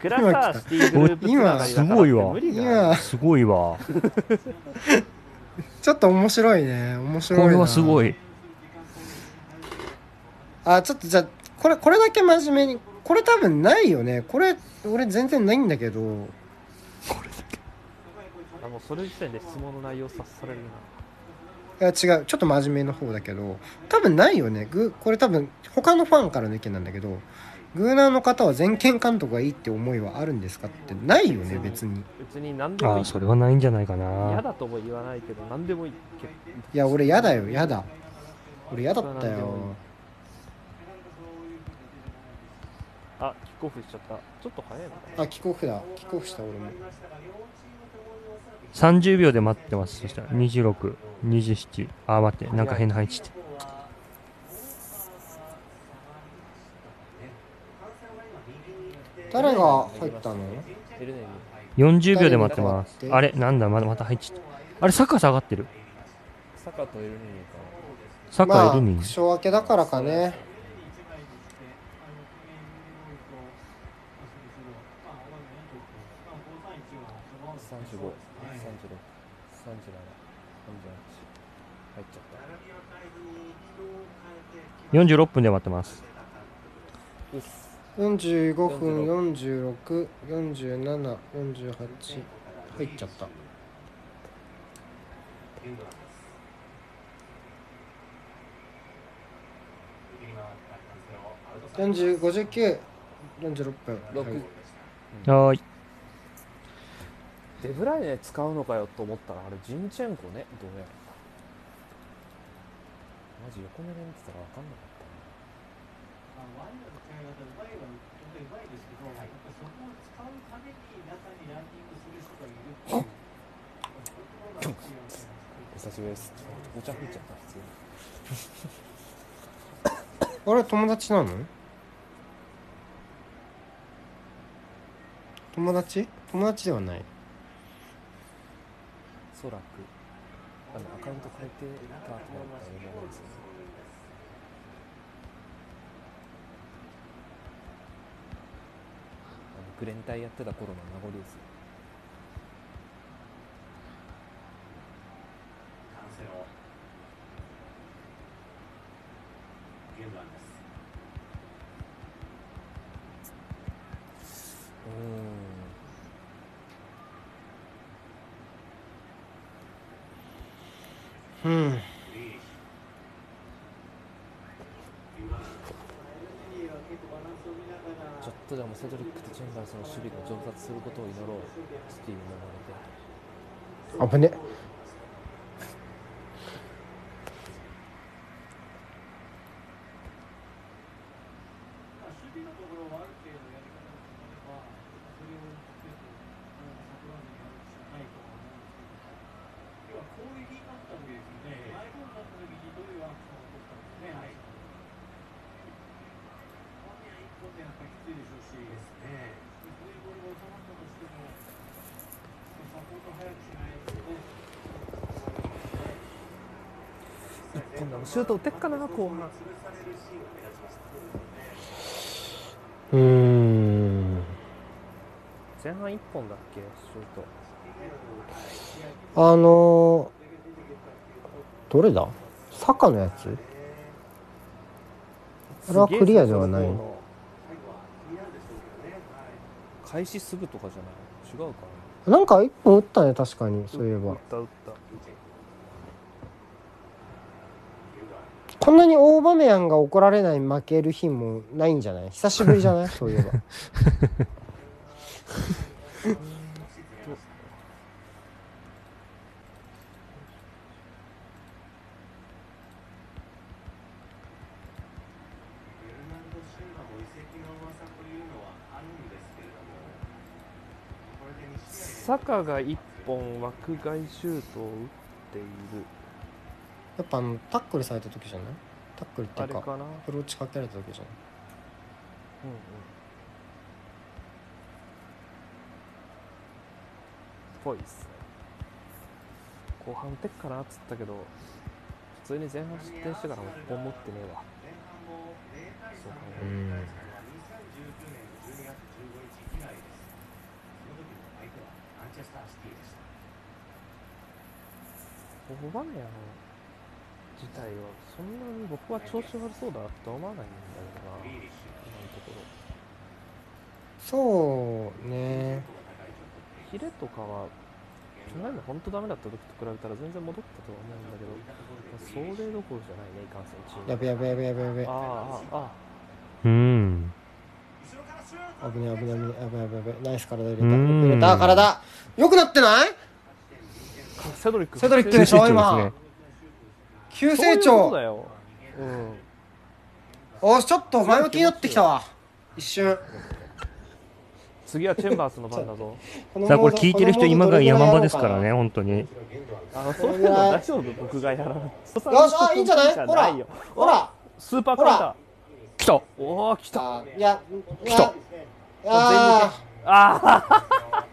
クラサーシティグループつながりだからってすごいわ今すごいわちょっと面白いね面白いなこれはすごいあちょっとじゃあこれこれだけ真面目にこれ多分ないよねこれ俺全然ないんだけどあもうそれ時点で質問の内容察されるいや違う。ちょっと真面目の方だけど多分ないよね。グこれ多分他のファンからの意見なんだけどグーナーの方は全権監督がいいって思いはあるんですかってないよね別に。な別に何でもいい。ああそれはないんじゃないか嫌なだとも言わないけど何でもいいけいや俺嫌だよ。嫌だ。俺嫌だったよ。あキックオフしちゃった。ちょっと早いのかあキックオフだ。キックオフした俺も30秒で待ってます。そしたら2627あ待ってなんか変な配置して。誰が入ったの？エルネに40秒で待ってます。あれ？なんだ？まだまた入っちゃった。あれサッカー下がってる？サカとエルネにか。サッカまあー。いるに負傷明けだからかね35、36、37、38入っちゃった46分で待ってます。うっす45分464748入っちゃった。405946分六はいはーい。デブライネ使うのかよと思ったらあれジンチェンコね。どうやらマジ横目で見てたら分かんなかったな。ワインの使い。方うまいは本当にうまいですけど、やっぱそこを使うために中にランニングする人がいるっていう。お久しぶりです。お茶吹いちゃった。普通にあれ友達なの？友達？友達ではない。おそらく。あのアカウント変えてたと思ったよねあのグレンタイやってた頃の名残ですうーんうんちょっととじゃあもセドリックとチェンバースの守備が上達することを祈ろうスティーブも言われて。危ね。まあ守備のところはある程度やり方が決まれば、それを全てサプランにやるしかないとは思うんですけど、要は攻撃になった時ですね、マイボールになった時にどういうアクションを取ったんですね、はい。本人は一本でやっぱりきついでしょうし、ですね。そういうボールが収まったとしても、サポート早くしないとね、一本でもシュート打ってっかな後半。潰されるシーん。前半一本だっけシュート。あのー、どれだ？サカのやつ？あれはクリアではないの方の開始すぐとかじゃない？違うかな。んか一本打ったね確かにそういえな打ばった打った。こんなに大場面が怒られない負ける日もないんじゃない？久しぶりじゃない？そういえば ベルナルド・シューバも移籍の噂というのはあるんですけれども、これで2試合でサカが一本枠外シュートを打っているやっぱあのタックルされた時じゃないタックルっていうかアプローチかけられた時じゃないうんうんぽいっすね後半打てっかなっつったけど普通に前半失点してからも一本持ってねえわそうかでうん2019年12月15日以来です。その時の相手はマンチェスターシティでした。オバメヤの自体はそんなに僕は調子悪そうだとは思わないんだけどな。今のところそうね。ヒレとかは去年の本当ダメだった時と比べたら全然戻ったとは思うんだけど、まあ、それどころじゃないねいかんせんチーム。やべやべやべやべやべ。ああああうん。危ね危ね危ねやべやべやべナイス体入れた。うん。入れた体。よくなってない？あセドリック。セドリック急成長です今。ね。急成そういうことだ長よ。うん。おちょっと前向きになってきたわ。一瞬。次はチェンバースの番だぞ。のさあ、これ聞いてる人今が山場ですからよね、本当に。あのそういうの大丈夫？僕がやらないしあいいんじゃない？ほらよ。ほらスーパーカウンター来た。おお来た。あいや来た。ああ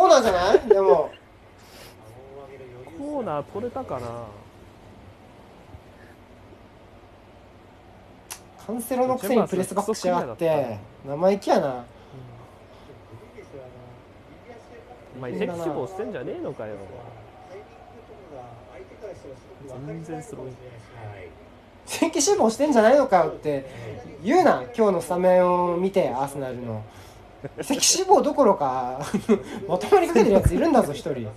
こうなんじゃない？でも。コーナー取れたかな？カンセロのくせにプレスバックしやがって。生意気やな。お前移籍志望してんじゃねえのかよ。全然スローイン正規志望してんじゃないのかよって言うな。今日のスタメンを見てアーセナルの正規志望どころか まとまりかけてるやついるんだぞ一人。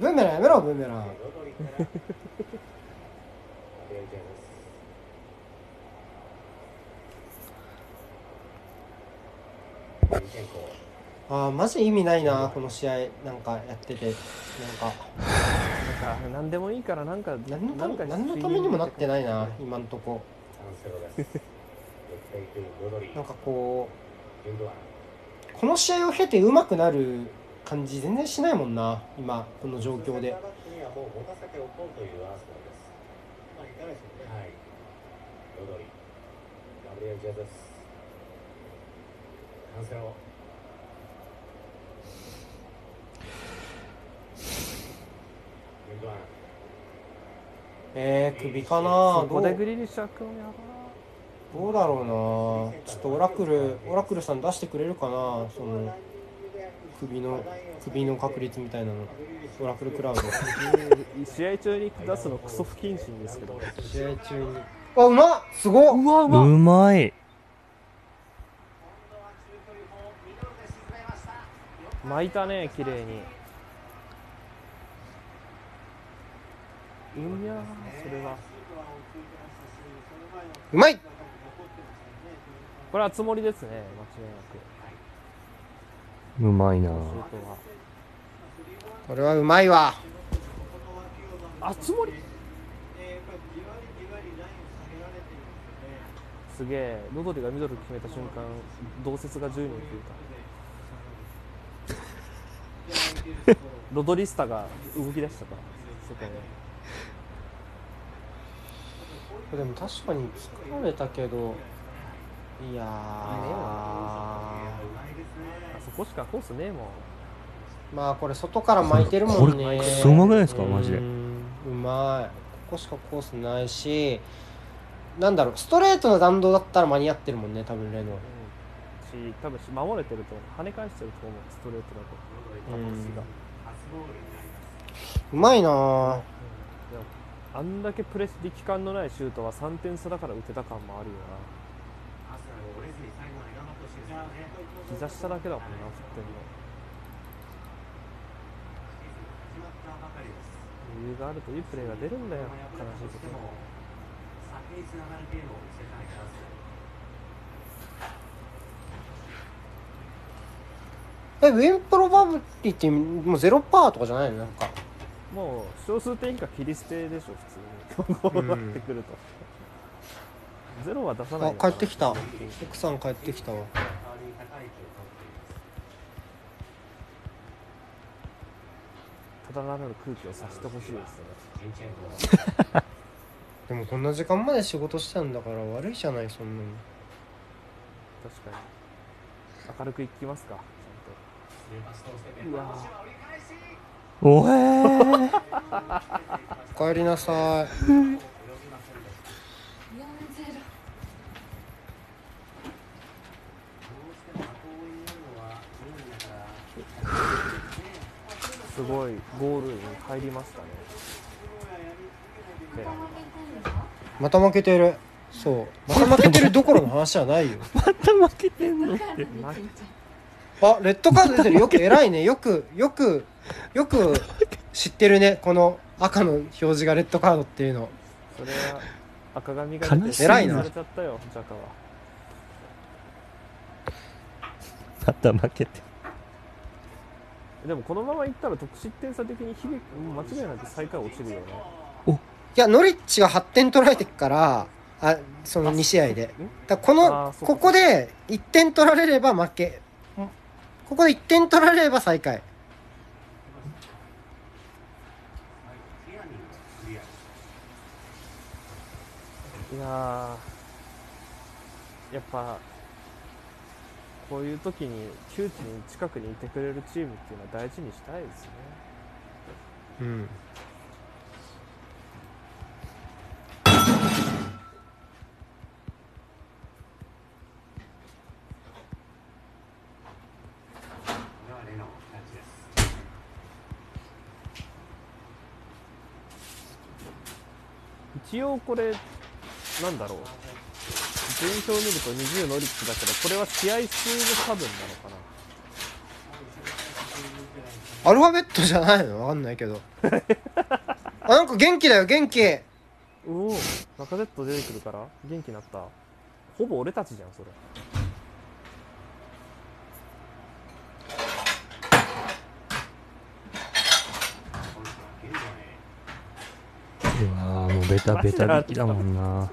ブーメランやめろブーメラン。あーマジ意味ないなこの試合。なんかやってて。なんかか何でもいいからなんか何のた何のためにもなってないな今んとこ。なんかこうこの試合を経て上手くなる感じ全然しないもんな今この状況で。ロドリ、ガブリエル・ジェズス、カンセロ、グンドアン、えー、首かな？どうでグリリッシャー君やばどうだろうな？ちょっとオラクルオラクルさん出してくれるかな？その首の首の確率みたいなの。オラクルクラウド 試合中に出すのクソ不謹慎ですけど。試合中に。あうまっ！すごっ！うわううままい。巻いたね綺麗にうんいやーそれは。うまい！これはつもりですね間違いなく。うまいな。これはうまいわ。あつもり？すげえロドリがミドル決めた瞬間同説が10人増えたロドリスタが動き出したからそこにでも確かに疲れたけどいやー。あそこしかコースねえもん。まあこれ外から巻いてるもんね。これクソうまくないですかマジで。うまい。ここしかコースないしなんだろうストレートの弾道だったら間に合ってるもんね多分レノうんし多分し守れてると跳ね返してると思うストレートだと。球質がうまいなあんだけプレス力感のないシュートは3点差だから打てた感もあるよな。膝下だけだもんな振ってんの。余裕があるといいプレーが出るんだよ悲しいことにえウィンプロバビリティもうゼロパーとかじゃないの？なんか。もう小数点以下切り捨てでしょ普通に。こうなってくると、ゼロは出さないあ帰ってきた。奥さん帰ってきたわ。ただならぬ空気をさせてほしいですね。でもこんな時間まで仕事してんだから悪いじゃないそんなに。確かに。明るくいきますかちゃんと。うわおへー。お帰りなさい及びませんでしたどうしても後追いになるのは2位だからすごい。ゴールに入りましたね。でまた負けてる。そう。また負けてるどころの話じゃないよ。また負けてんのまあレッドカード出てる。よく偉いね。よくよくよく知ってるね。この赤の表示がレッドカードっていうの。それは赤髪が悲しい偉いなされちゃったよジャカは。また負けて。でもこのままいったら得失点差的に響くもう間違いなく最下位落ちるよね。いやノリッチが8点取られてっからあその2試合で。だこあのここで1点取られれば負けここで1点取られれば最下いやーやっぱこういう時に窮地に近くにいてくれるチームっていうのは大事にしたいですね。うんこれはレノタッチです一応これなんだろう。順位表を見ると20ノリッチだけどこれは試合数の差分なのかな。アルファベットじゃないの？わかんないけど。あなんか元気だよ元気。おお中ゼット出てくるから元気になった。ほぼ俺たちじゃんそれうわーもうベタベタ引きだもんな。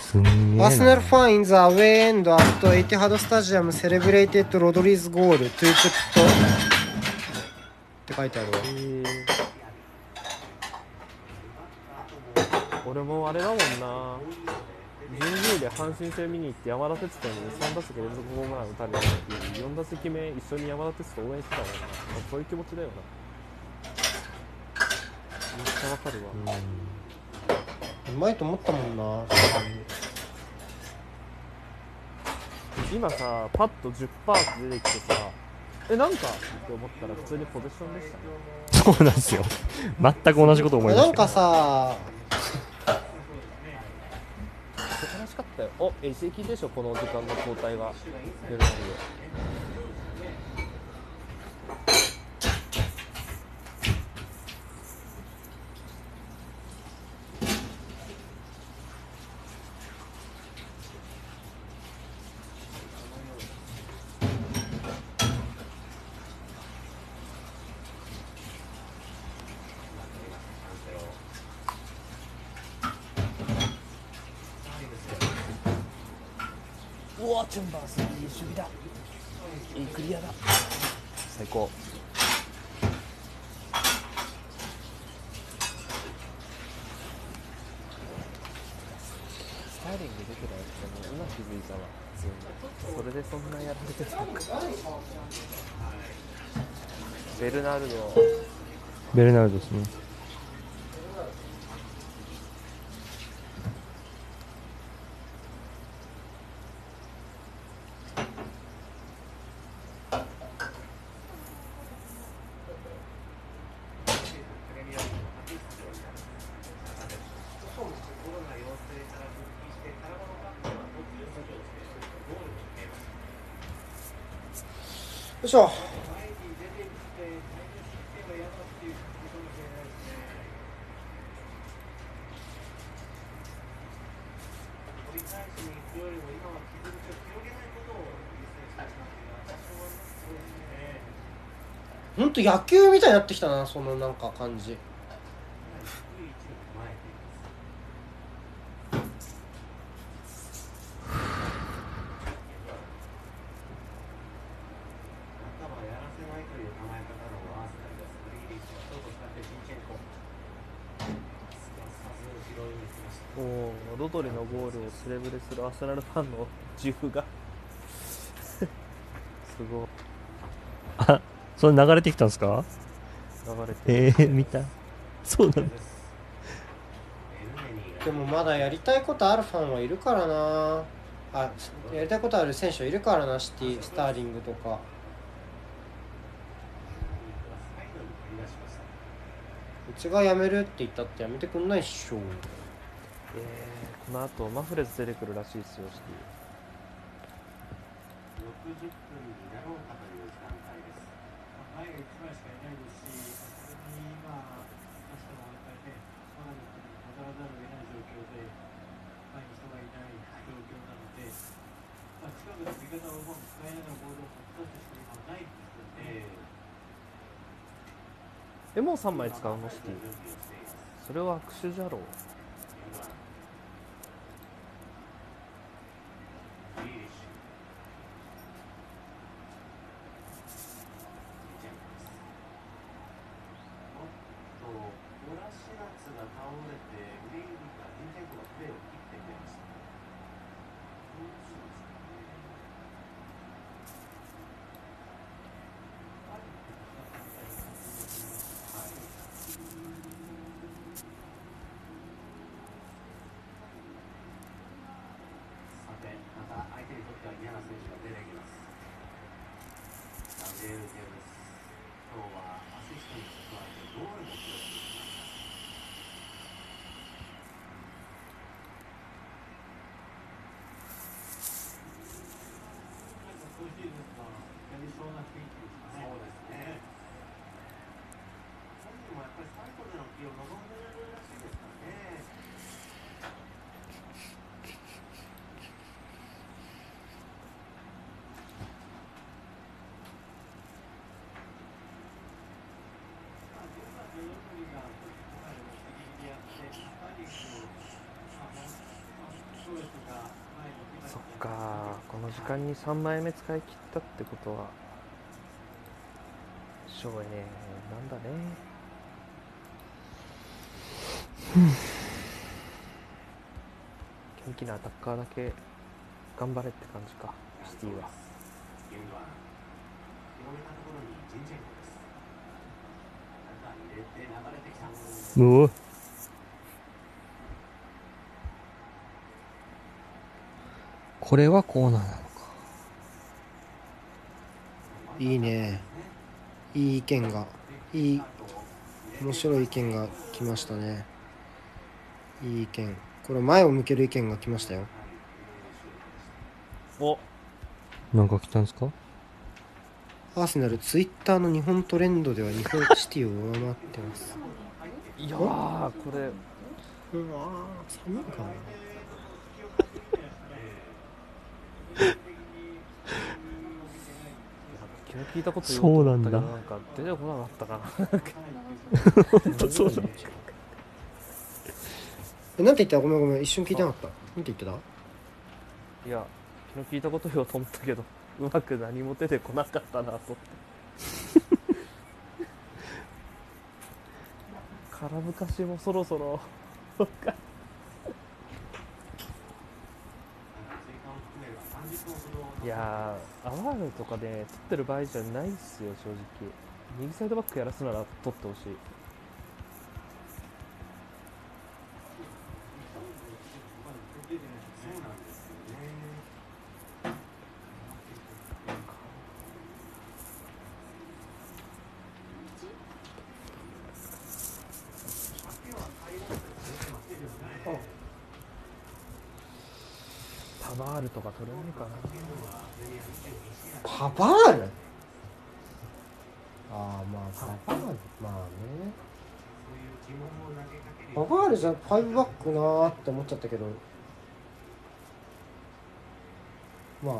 すんげえな。アーセナルファン in the away end at Etihad Stadium celebrated Rodri's goal to put って書いてあるわ。えー。俺もあれだもんな。神宮で阪神戦見に行って山田哲人に3打席連続ホームラン打たれた時4打席目一緒に山田哲人応援してたもんなそういう気持ちだよなめっちゃわかるわ、うまいと思ったもんな今さパッと10%って出てきてさえなんか？って思ったら普通にポゼッションでしたね。そうなんですよ。全く同じこと思いました。なんかさ素晴らしかったよ。お移籍でしょこの時間の交代が出るのでうわチェンバースいい守備だいいクリアだ最高スタイリング出てるやつでも今気づいたわ普通にそれでそんなやられてたのかベルナルドベルナルドですね。よいしょ折り返しに行くよりも今は傷口を広げないことを優先したいなっていうのは多少はそうですね。ほんと野球みたいになってきたなそのなんか感じ低い位置に構えています。頭はやらせないという構え方のアーセナルです。グリーリッシュはショート使ってジンチェンコ。すかさず後ろに行きました。おおロドリのゴールをセレブレするアーセナルファンの自負が すごいあ、それ流れてきたんですか？流れてるえー、見た。そうなんだ。エルネニーがでもまだやりたいことあるファンはいるからなあやりたいことある選手はいるからなシティスターリングとか。うちが辞めるって言ったってやめてくんないっしょえー、この後マフレズ出てくるらしいですよシテ60分になろうかという時間帯です。前が1枚しかいないですし、それに今、出してもやっぱりね、コナミットに戻らざるを得ない状況で、前に人がいない状況なので、まあ、近くの味方をうまく使いながらボールを持ち出すしか今はないんですけどね。ィエモン3枚使うのシティ。それは握手じゃろうグリーリッシュ。ジェンコです。おっと、オラシナツが倒れて、グリーリがジンチェンコがプレーを切ってくれました。どうしますかね。はい。さて、また相手にとっては嫌な選手が出てきます。ガジェール・ジェームス。今日はアシストに加えてゴールも記録しています。なんか今シーズンはやりそうな雰囲気ですかね。そうですね。本人もやっぱり最後での起用を望んでるらしいですからね。まあ、13と4組がちょっと今回もギリギリやって、スターリング、まあ、もう、まあ、ショーエスが前に行きましそったねかこの時間に3枚目使い切ったってことはしょうがねなんだね。元気なアタッカーだけ頑張れって感じかシティは。ユングワン。広げたところにジンチェンコです。中に入れて流れてきた。うおこれはコーナーなのか。いいね。いい意見がいい面白い意見が来ましたね。いい意見。これ前を向ける意見が来ましたよ。お。なんか来たんですか？アーセナルツイッターの日本トレンドでは日本シティを上回ってます。いやーこれ。うわー寒いかな昨日聞いたこと言そうなんだおうと思ったけどなんか出てこなかったかな。本当そうだ えなんて言った？ごめんごめん一瞬聞いてなかった。なんて言ってた？いや昨日聞いたこと言おうと思ったけどうまく何も出てこなかったなと思って。空ぶかしもそろそろ追加を含めれば30分ほどいやアワールとかで、取ってる場合じゃないっすよ正直。右サイドバックやらすなら取ってほしい。そうなんですよねパバールとか取れないかな。パバール。ああまあパバール。まあね。パバールじゃ5バックなーって思っちゃったけど。まあ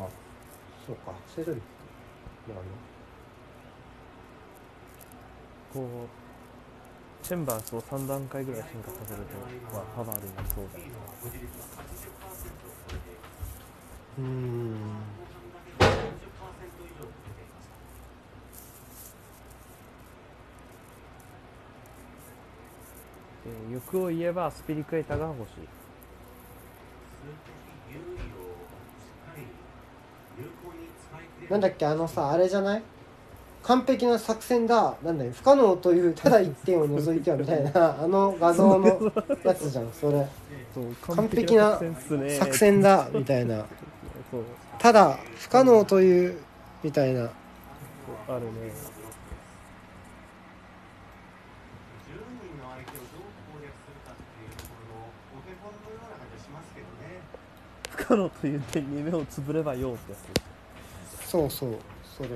そうか。セドリックまあねこうチェンバースを3段階ぐらい進化させると、まあ、パバールになりそうだよね。うーんで欲を言えばスピリクエイターが欲しいなんだっけあのさあれじゃない？完璧な作戦だ。なんだよ。不可能というただ一点を除いてはみたいな あの画像のやつじゃんそれ。完璧な作戦だみたいな。ただ不可能というみたいな。あるね10人の相手をどう攻略するかっていうところのお手本のような感じがしますけどね不可能という点に目をつぶればようってやつそうそうそれ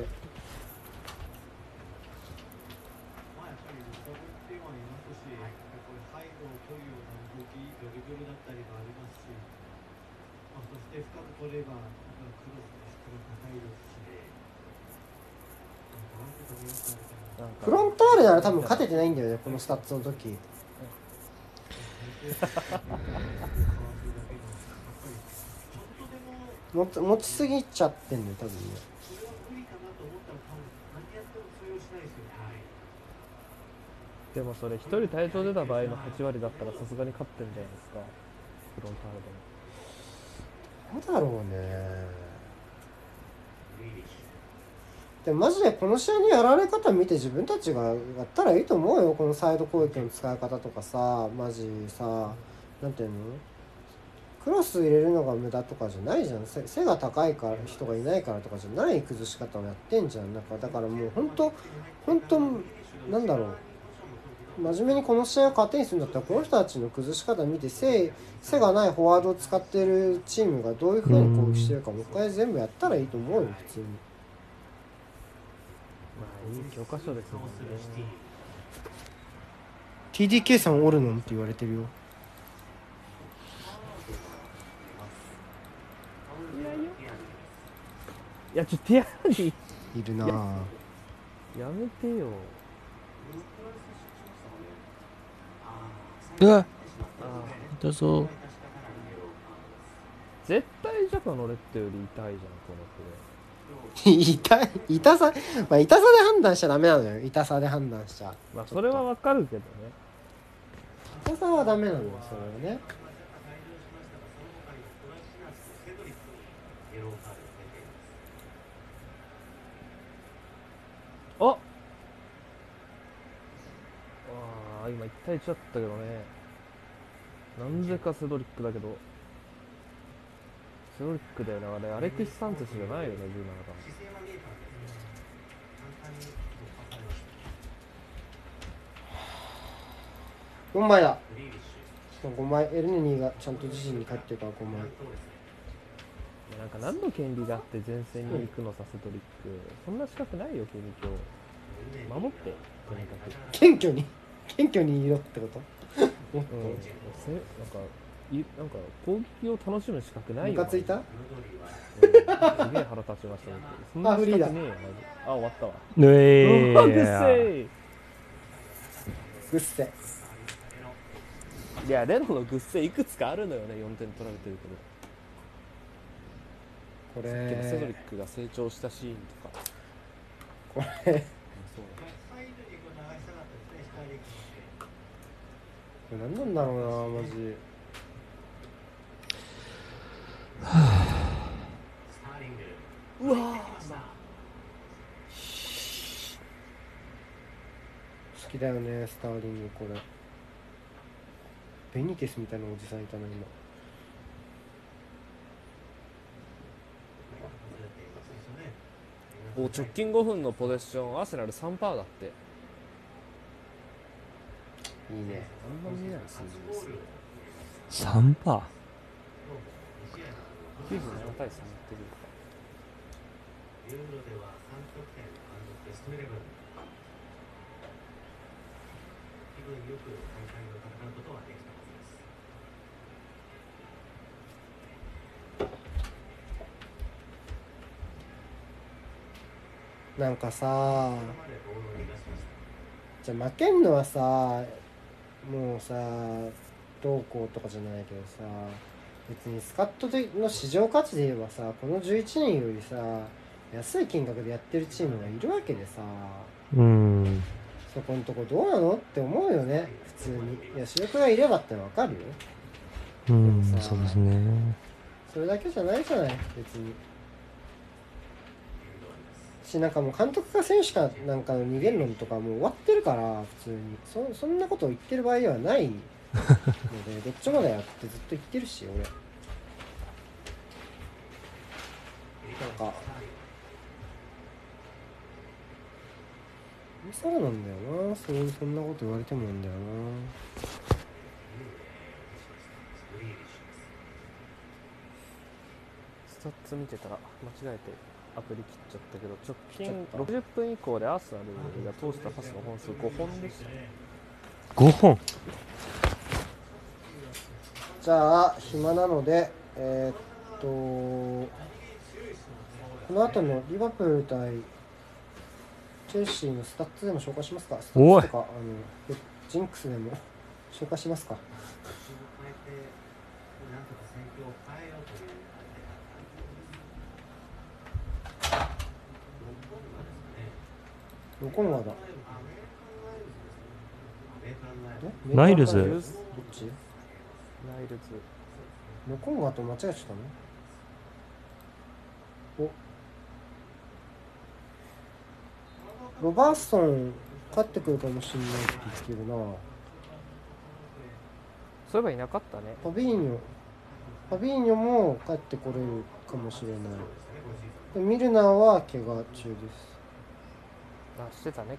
フロンターレなら多分勝ててないんだよねこのスタッツの時 持ち持ちすぎちゃってんのよ多分ね。でもそれ一人退場出た場合の8割だったらさすがに勝ってんじゃないですか。フロンターレでもどうだろうね。でもマジでこの試合のやられ方見て自分たちがやったらいいと思うよ。このサイド攻撃の使い方とかさマジさなんていうの？クロス入れるのが無駄とかじゃないじゃん。背背が高いから人がいないからとかじゃない崩し方をやってんじゃん。なんかだからもう本当本当なんだろう。真面目にこの試合を勝手にするんだったらこの人たちの崩し方見て背背がないフォワードを使ってるチームがどういうふうに攻撃してるかもう一回全部やったらいいと思うよ普通に。まあいい教科書ですもんね。TDK さんおるの？んって言われてるよいやちょっとティアラにいるなぁやめてよ。うわあ。痛そう。絶対ジャパのレッドより痛いじゃんこのプレ痛い痛さまあ痛さで判断しちゃダメなのよ。痛さで判断しちゃ。ーまあそれはわかるけどね。痛さはダメなのよそれはねあ今1対1だったけどね。なんでかセドリックだけど。セドリックだよなあれアレクシ・サンチェスじゃないよね17番4枚だ。しかも5枚エルネニーがちゃんと自身に帰ってるから5枚なんか何の権利があって前線に行くのさセドリック。そんな資格ないよ君今日守ってとにかく。謙虚に謙虚にいろってこと？も っうん、せなんかいなんか攻撃を楽しむ資格とないよ。ムカついた？うん。すげえ腹立ちました僕そんな資格ねえよ。マジあ終わったわ。えうわうっせえぐっせいやレノのグッセいくつかあるのよね4点取られてるけど。こさっきのセドリッれクが成長したシーンとか。これうんそうサイドにこう流したかったですね、スターリングこれ何なんだろうなマジ。うわ好きだよねスターリングこれ。ベニテスみたいなおじさんいたな今。お直近5分のポゼッションアーセナル3%だっていいね。あんま見えない数字ですね3%パー97対3っていう。かユーロでは3得点ベストイレブン気分よく大会を戦うことはできたはずですなんかさじゃあ負けんのはさもうさどうこうとかじゃないけどさ別にスカットの市場価値で言えばさこの11人よりさ安い金額でやってるチームがいるわけでさ。うん。そこのとこどうなのって思うよね。普通に。いや主力がいればってわかるよ。うんそうですね。それだけじゃないじゃない。別にしなんかもう監督か選手かなんかの二元論とかもう終わってるから普通に。そそんなことを言ってる場合ではないので どっちもだよってずっと言ってるし俺。なんか今更なんだよな。そうそんなこと言われてもなんだよな。スタッツ見てたら間違えてアプリ切っちゃったけど直近60分以降でアーセナルが通したパスの本数5本でしたね5本。じゃあ暇なのでえーっとこの後のリバプール対チェルシーのスタッツでも紹介しますか？スタッツとかあのえジンクスでも紹介しますか変えてなんとか戦況を変えようというノコンワだナイルズ？どっち？ナイルズ。ノコンワと間違えちゃったの？お。ロバーソン勝ってくるかもしれないって言ってるな。そういえばいなかったね。ファビーニョ。ファビーニョも帰ってこれるかもしれない。でミルナーは怪我中ですあしてたね怪我ね。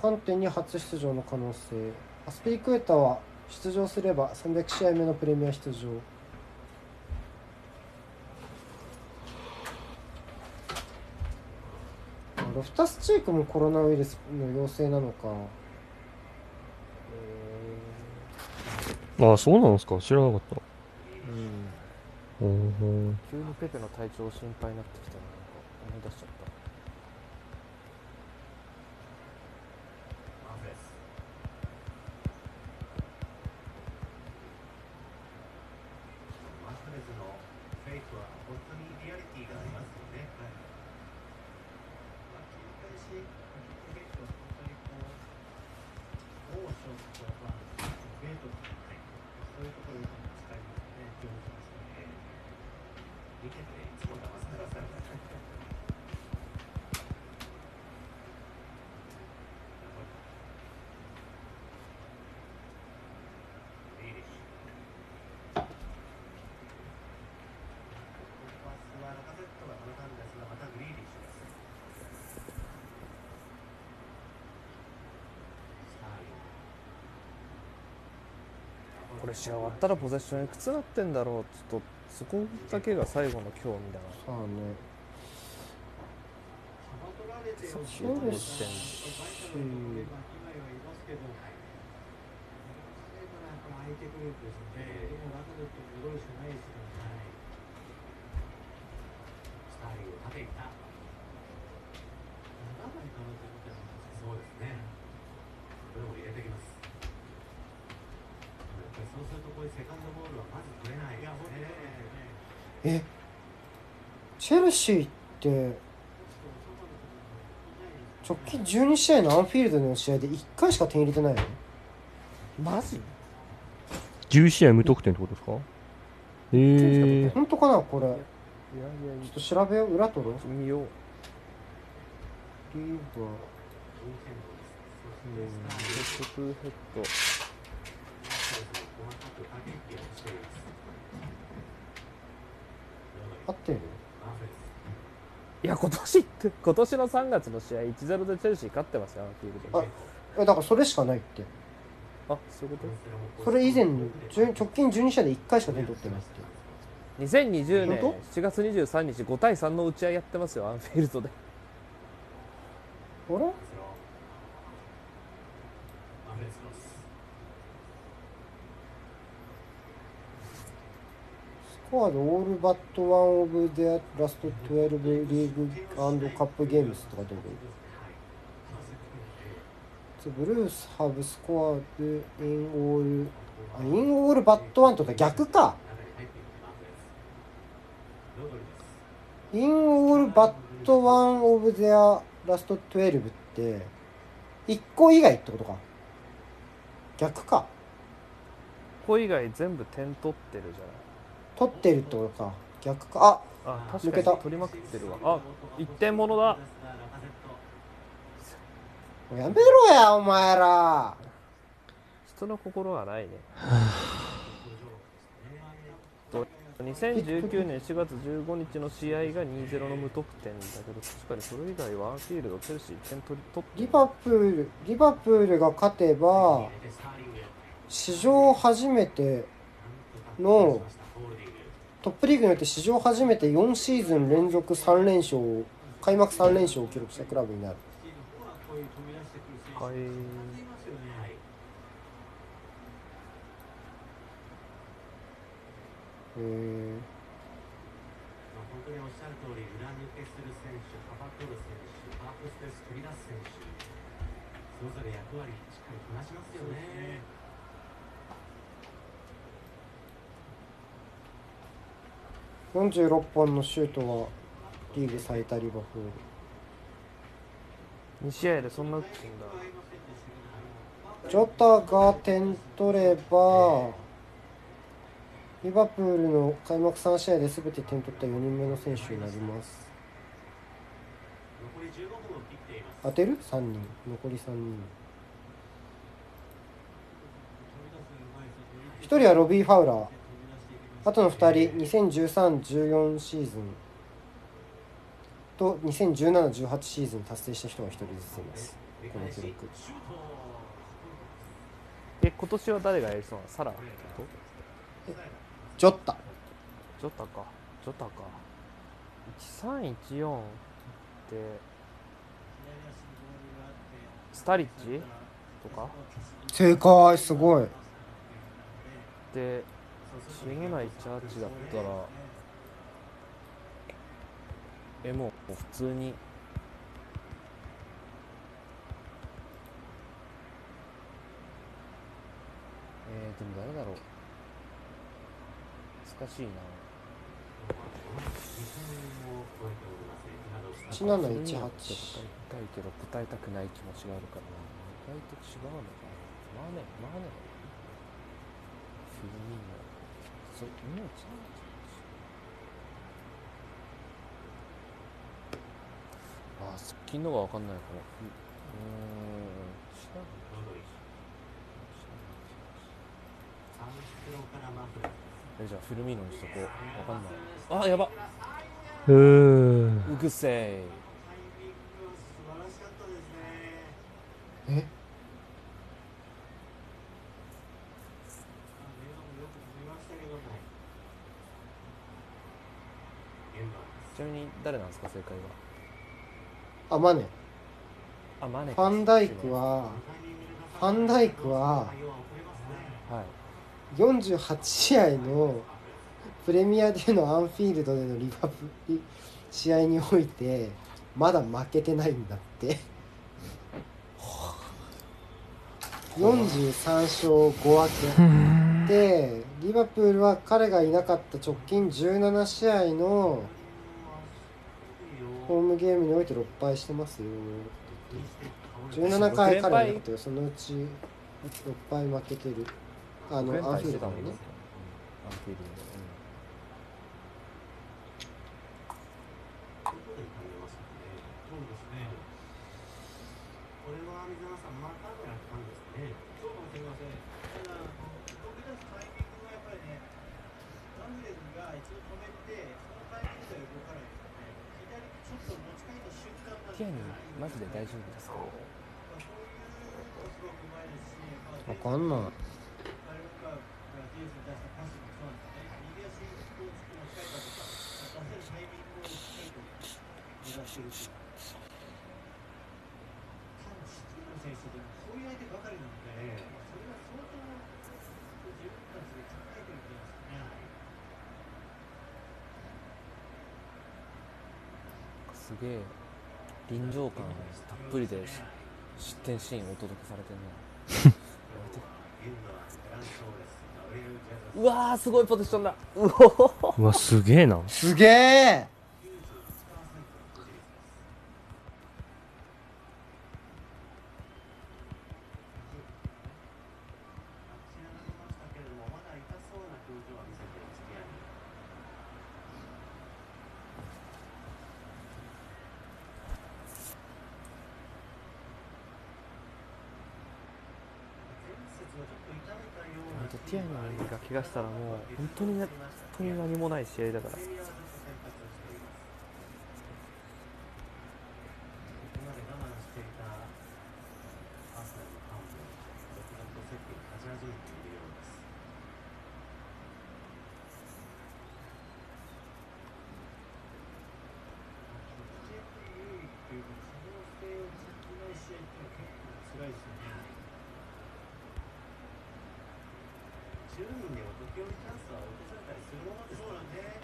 カンテに初出場の可能性。アスピリクエタは出場すれば300試合目のプレミア出場。あロフタスチークもコロナウイルスの陽性なのか。ああそうなんですか。知らなかった。うん。おお急にペペの体調心配になってきたななんか思い出しちゃったマンフレスマンフレスのフェイクは本当にリアリティがありますよね、はいまあ、切り返し、結構本当にこう、オーションとか、ゲートとか、そういうところに使いますね、上手ですね。見てていつも騙されますリーリッシュパスはラカゼットが止めたんですがまたグリーリッシュですスターリングこれ試合終わったらポゼッションいくつなってんだろう？ちょっとそこだけが最後の興味だな。そうよそうですバイタルのメンバー以外はい、な。そうですね。これも入れてきます。そうするとこういうセカンドボールはまず取れない。えチェルシーって直近12試合のアンフィールドでの試合で1回しか点入れてないの？マジ？11試合無得点ってことですか？えー、本当かなこれ？いやいやちょっと調べよう裏取ろう。見よう。リーバうんヘッドトゥーヘッド合ってるいや今年って今年の3月の試合1-0でチェルシー勝ってますよフィールド。でえだからそれしかないって。あそういうこと？それ以前10直近12試合で1回しか点取ってないって。2020年本7月23日5対3の打ち合いやってますよアンフィールドで。あれ？コアでオールバットワンオブデアラスト12リーグカップゲームスとかど。ういうブルースハブスコアでインオールあインオールバットワンとか逆か。インオールバットワンオブデアラスト12って1個以外ってことか。逆か。ここ以外全部点取ってるじゃない。取ってるってことか逆か。ああ確抜けた。取りまくってるわ。あ一点物だ。やめろやお前ら。人の心がないね。と2019年4月15日の試合が2-0の無得点だけど確かにそれ以外はアンフィールドチェルシー1点取り取ってリバプールリバプールが勝てば史上初めてのトップリーグにおいて史上初めて4シーズン連続3連勝を開幕3連勝を記録したクラブになる。はい。へー。本当におっしゃる通り裏抜けする選手幅取る選手ハーフス選手それぞれ役割しっかりこなしますよね46本のシュートはリーグ最多リバプール。2試合でそんな打ってんだ。ジョタが点取ればリバプールの開幕3試合で全て点取った4人目の選手になります。残り15分を切っています当てる ?3 人。残り3人。1人はロビー・ファウラーあとの2人2013-14シーズン。と2017-18シーズン達成した人が1人ずついます。この記録。え今年は誰がやりそうなの？サラジョッタ。ジョタか。ジョタか。1314ってスタリッチ？とか？正解すごい。でチーム内チャーチだったらえもう普通に。えー、でも誰だろう。難しいな。1718そういうのって答えたいけど答えたくない気持ちがあるから。な意外と違うのかな。マーネマーネフィルミーノそうもう違うあー側近のが分かんないかも。うん。違うえじゃあフィルミーノにしとこう。分かんない。あやば。うーうぐせいタイミング素晴らしかったですね。えあメガもよく飛びましたけども。ちなみに誰なんですか正解あマネ。はあマネファンダイクはファンダイクははい。48試合のプレミアでのアンフィールドでのリバプリ試合においてまだ負けてないんだって。43勝5分でリバプールは彼がいなかった直近17試合のホームゲームにおいて6敗してますよ。17回彼のことよそのうち6敗負けてる。あのアンフィールドもね。アンフィールドどこで感じますかねそうですね。これは水原さんまたぐらいなんですねそうかもしれません。ただ、飛び出すタイミングがやっぱりね、ラムレズが一度止めて、そのタイミングでは動かないですよね。左にちょっと持ち替えた瞬間なんティアニマジで大丈夫ですか？わかんない。すげえ臨場感たっぷりで失点シーンお届けされてるな。うわーすごいポジションだ。うおうわすげえな。すげえ立ち上がりましたけれどもまだ痛そうな表情は見せていますティアニ前節はちょっと痛めたような本当ティアニが怪我したらもう本当に本当に何もない試合だからプレミアとして先発をしていますここまで我慢していたアーセナルのファンも続々とセットに勝ち始めているようです決定的優位っていうか、可能性を感じない試合っていうのは結構辛いですよね。10人でも時折チャンスは落とされたりするものですからね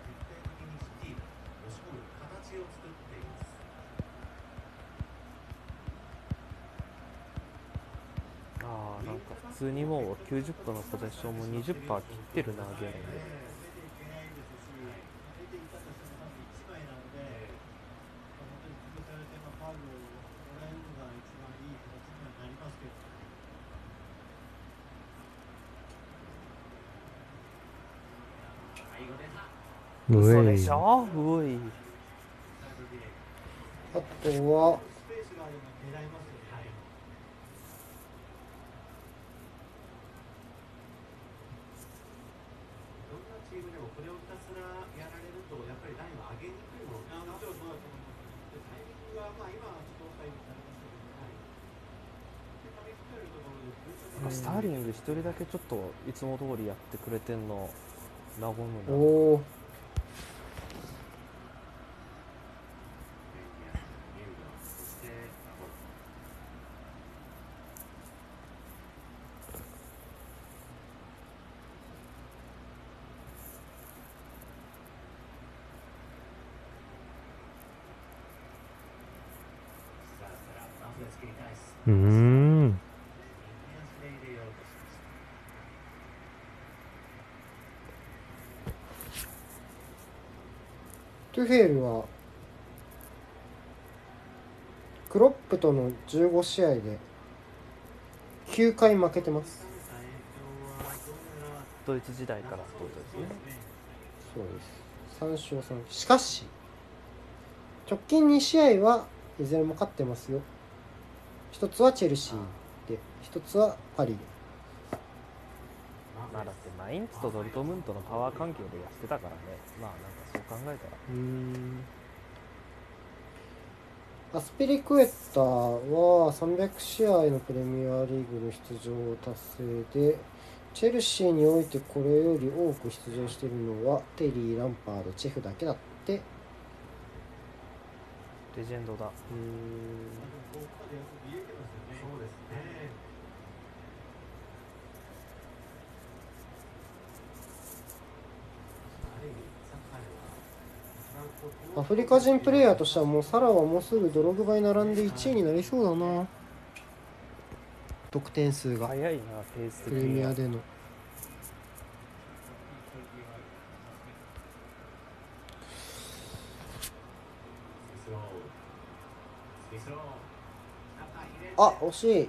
徹底的にシティが押し込む形を作っていますあーなんか普通にもう90分のポゼッションも20%切ってるなゲームで。出てい。けななんかスターリング一人だけちょっといつも通りやってくれてんの和むな。おおベンギアミュードそしてラモンさあさあラフで作り返すうーん。トゥフェールはクロップとの15試合で9回負けてます。ドイツ時代から。ってことです。ねそうです3勝3しかし直近2試合はいずれも勝ってますよ一つはチェルシーで一つはパリ。でまあだってマインツとドルトムントのパワー環境でやってたからね。まあなんかそう考えたら。うん。アスピリクエッタは300試合のプレミアリーグの出場を達成でチェルシーにおいてこれより多く出場しているのはテリー・ランパードチェフだけだってレジェンドだ。アフリカ人プレイヤーとしてはもうサラはもうすぐドログバに並んで1位になりそうだな。得点数が。早いなペース的プレミアでのあ惜しい。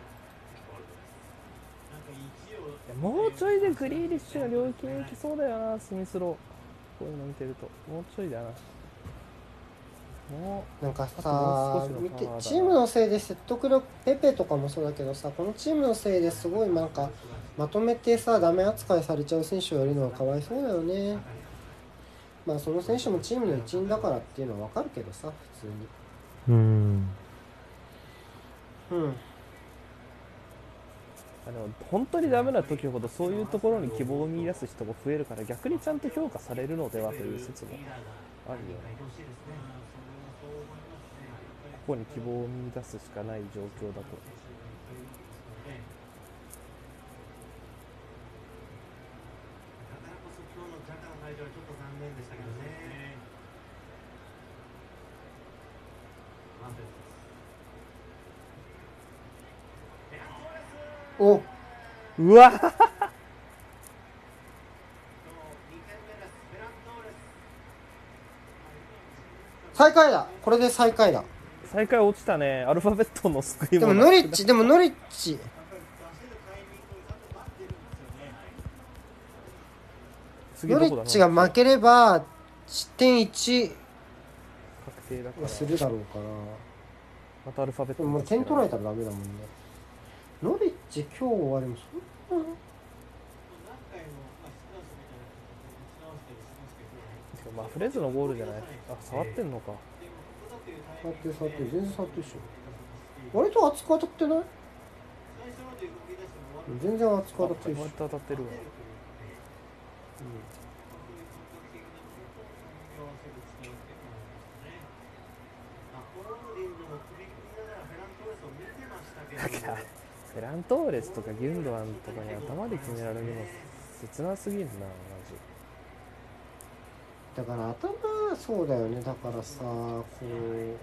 もうちょいでグリーリッシュが領域に行きそうだよなスミスロー。こういうの見てると。もうちょいだな。もなんかあさ見てチームのせいで説得力ペペとかもそうだけどさこのチームのせいですごいなんかまとめてさダメ扱いされちゃう選手がいるのはかわいそうだよね。まあその選手もチームの一員だからっていうのはわかるけどさ普通に。うんうん。あの本当にダメな時ほどそういうところに希望を見出す人も増えるから逆にちゃんと評価されるのではという説もあるよ。ねここに希望を見出すしかない状況だとだからこそ今日のジャカの退場はちょっと残念でしたけどね。ワンセットです。おうわ。今日2点目です。フェラントーレス。最下位だ。これで最下位だ。最下位落ちたね。アルファベットの救いでもなノリッチでもノリッチ。ノリッチが負ければ失点1確定だから。はするだろうから。またアルファベットでももう点取られたらダメだもんねノリッチ今日はでもそんな。まあフレーズのゴールじゃない？あ触ってんのか。触ってグ触って全然触ってるでしょ。割と厚く当たってない？全然厚くあ当たってるし。当たってるわ。まあホールディングも首振りながらフェラントーレスを見てましたけだどもからフェラントーレスとかギュンドアンとかに頭で決められるの切なすぎるなマジだから頭そうだよね。だからさこう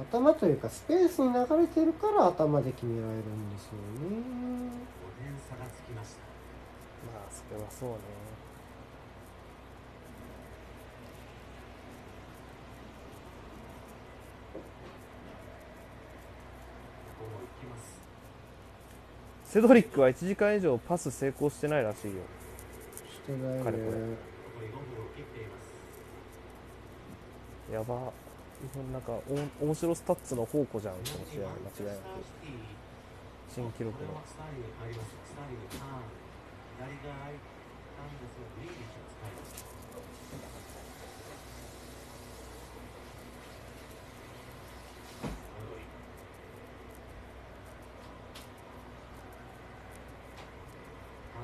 頭というかスペースに流れてるから頭で決められるんですよね。5点差がつきました。まあそれはそうねここも行きますセドリックは1時間以上パス成功してないらしいよ。してない彼これ。ね残り5分を切っています。やば。なんかお面白スタッツの宝庫じゃんこの試合間違いなく。新記録のスターリングに変わりますスターリングターン左が空いたんですがグリーリッシュを使います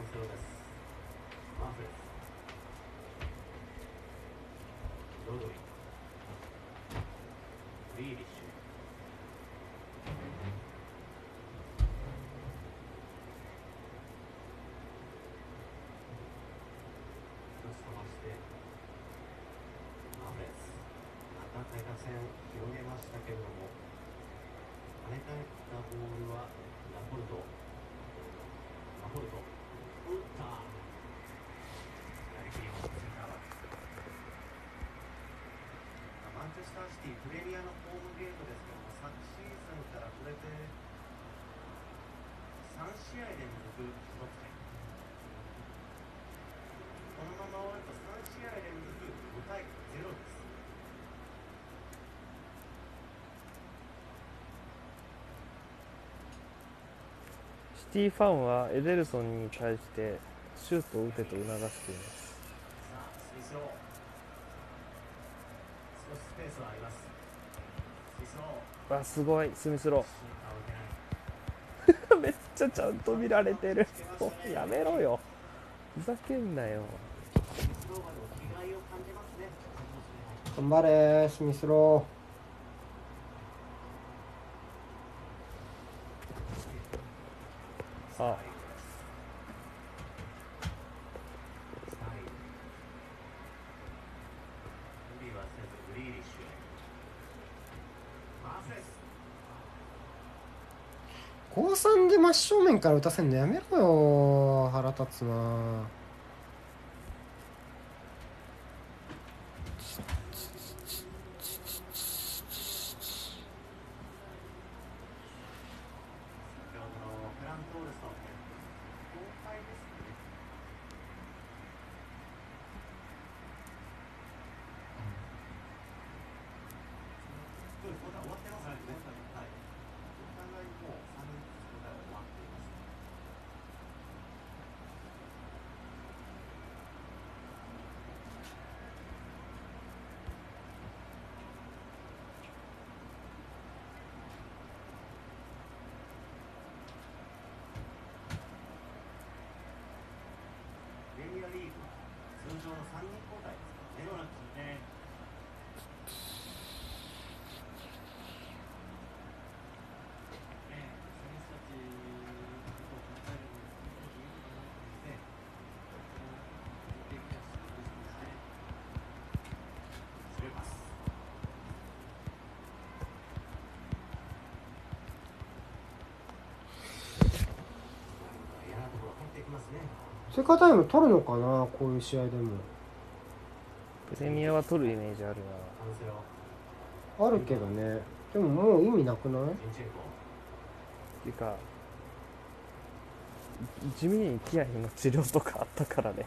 カンセロです。マフレスロドリグリーリッシュ一つ飛ばしてマフレスまた手打線広げましたけれども跳ね返ったボールはラポルトラポルト打ったやりきりましたセンターバックマンチェスターシティプレミアのホームゲームですけども昨シーズンからこれで3試合連続無得点このまま終わると3試合連続5対0です。シティファンはエデルソンに対してシュートを打てと促していますさあスミスロー少しスペースはありますスミスローわすごい。スミスロー。めっちゃちゃんと見られてる。やめろよ。ふざけんなよ。頑張れスミスロあスタイル無理はせずグリーリッシュへマーフレスー高3で真正面から打たせんのやめろよ腹立つな追加タイム取るのかなこういう試合でも。プレミアは取るイメージあるな。あるけどね。でももう意味なくない？っていうか地味にキアヒの治療とかあったからね。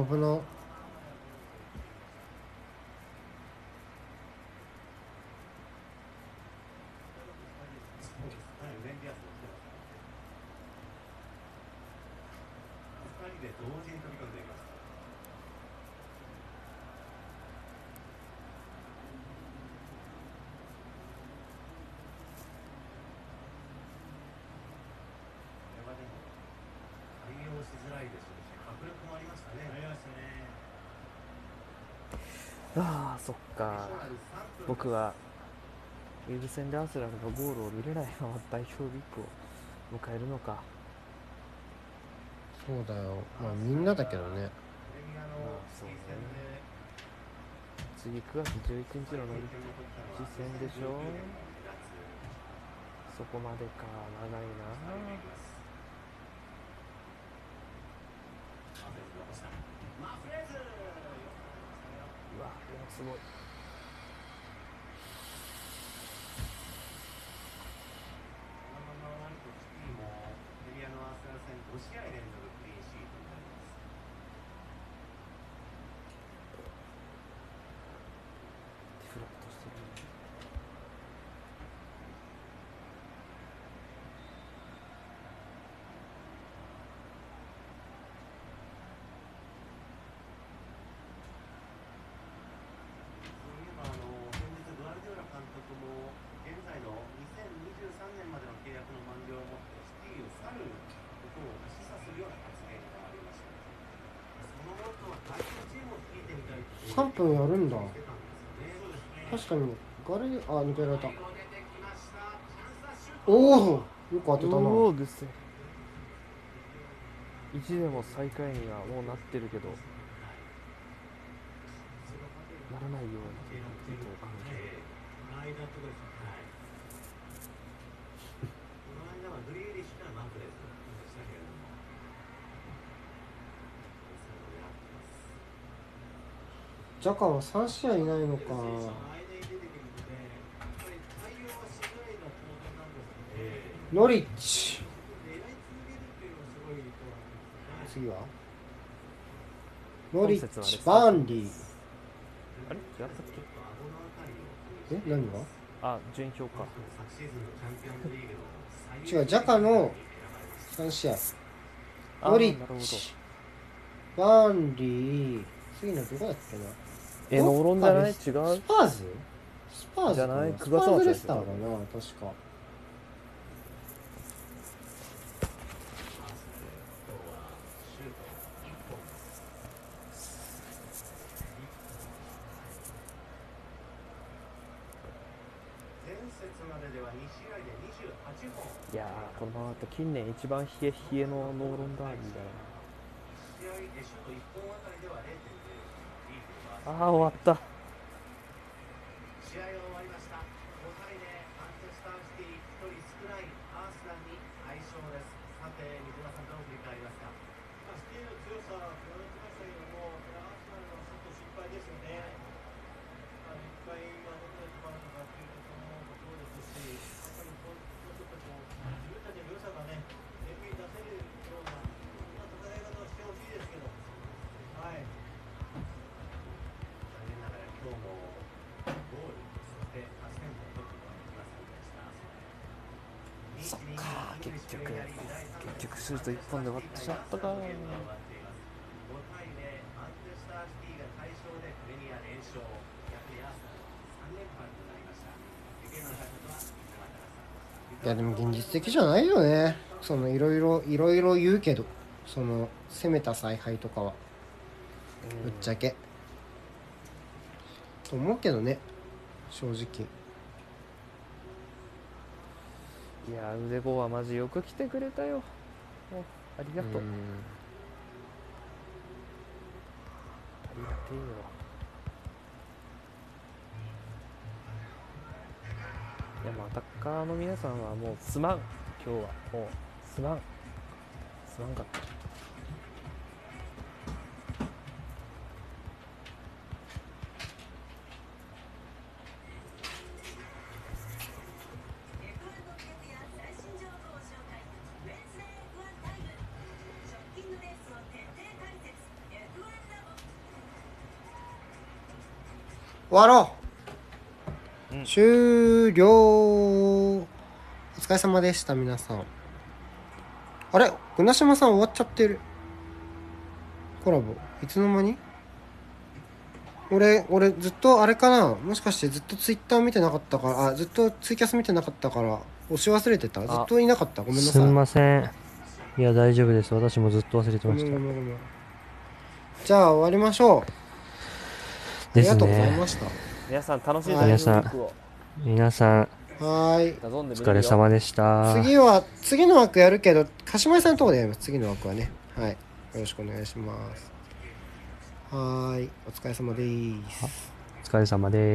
のこのああそっか。僕はウィルグ戦でアスラムがゴールを見れないまま代表ウィークを迎えるのか。そうだよ。まあみんなだけどね。まあそうね。次9月11日のノリッチ戦でしょ。そこまでか。長いな。すごい。3分やるんだ。確かにガレあ抜けられた。おおよく当てたな。そうですよ。1でも最下位にはもうなってるけどならないようにという感じジャカは3試合いないのか。ノリッチ。次は？ノリッチ、バンリー。あれ？違ったっけ？え？何が？あ、順位表か。違う、ジャカの3試合。ノリッチ、バンリー。次のどこだっけな？えノーロンじゃない？違う？スパーズ？スパーズじゃない？スパーズレスターかな確かいやこのままだと近年一番冷え冷えのノーロンダービーだな。ああ終わった。シュート1本で終わってしまったか。いやでも現実的じゃないよね。そのいろいろいろいろ言うけど。その攻めた采配とかは。ぶっちゃけ。と思うけどね。正直。いや腕子はマジよく来てくれたよ。ありがとう、ありがてえよ。いやもうアタッカーの皆さんはもうすまん。今日はもうすまん。すまんかった終わろう、うん。終了。お疲れ様でした皆さん。あれ？船島さん終わっちゃってる。コラボ。いつの間に？俺俺ずっとあれかな？もしかしてずっとツイッター見てなかったからあずっとツイキャス見てなかったから押し忘れてた？ずっといなかった？ごめんなすさい。んません。いや大丈夫です。私もずっと忘れてごました。じゃあ終わりましょうですがとうございねました。皆さん楽しいはい。皆さん皆さんはーいお疲れ様でした。次は次の枠やるけど鹿島井さんのとこでやります次の枠はね。はい。よろしくお願いします。はーい。お疲れ様です。お疲れ様です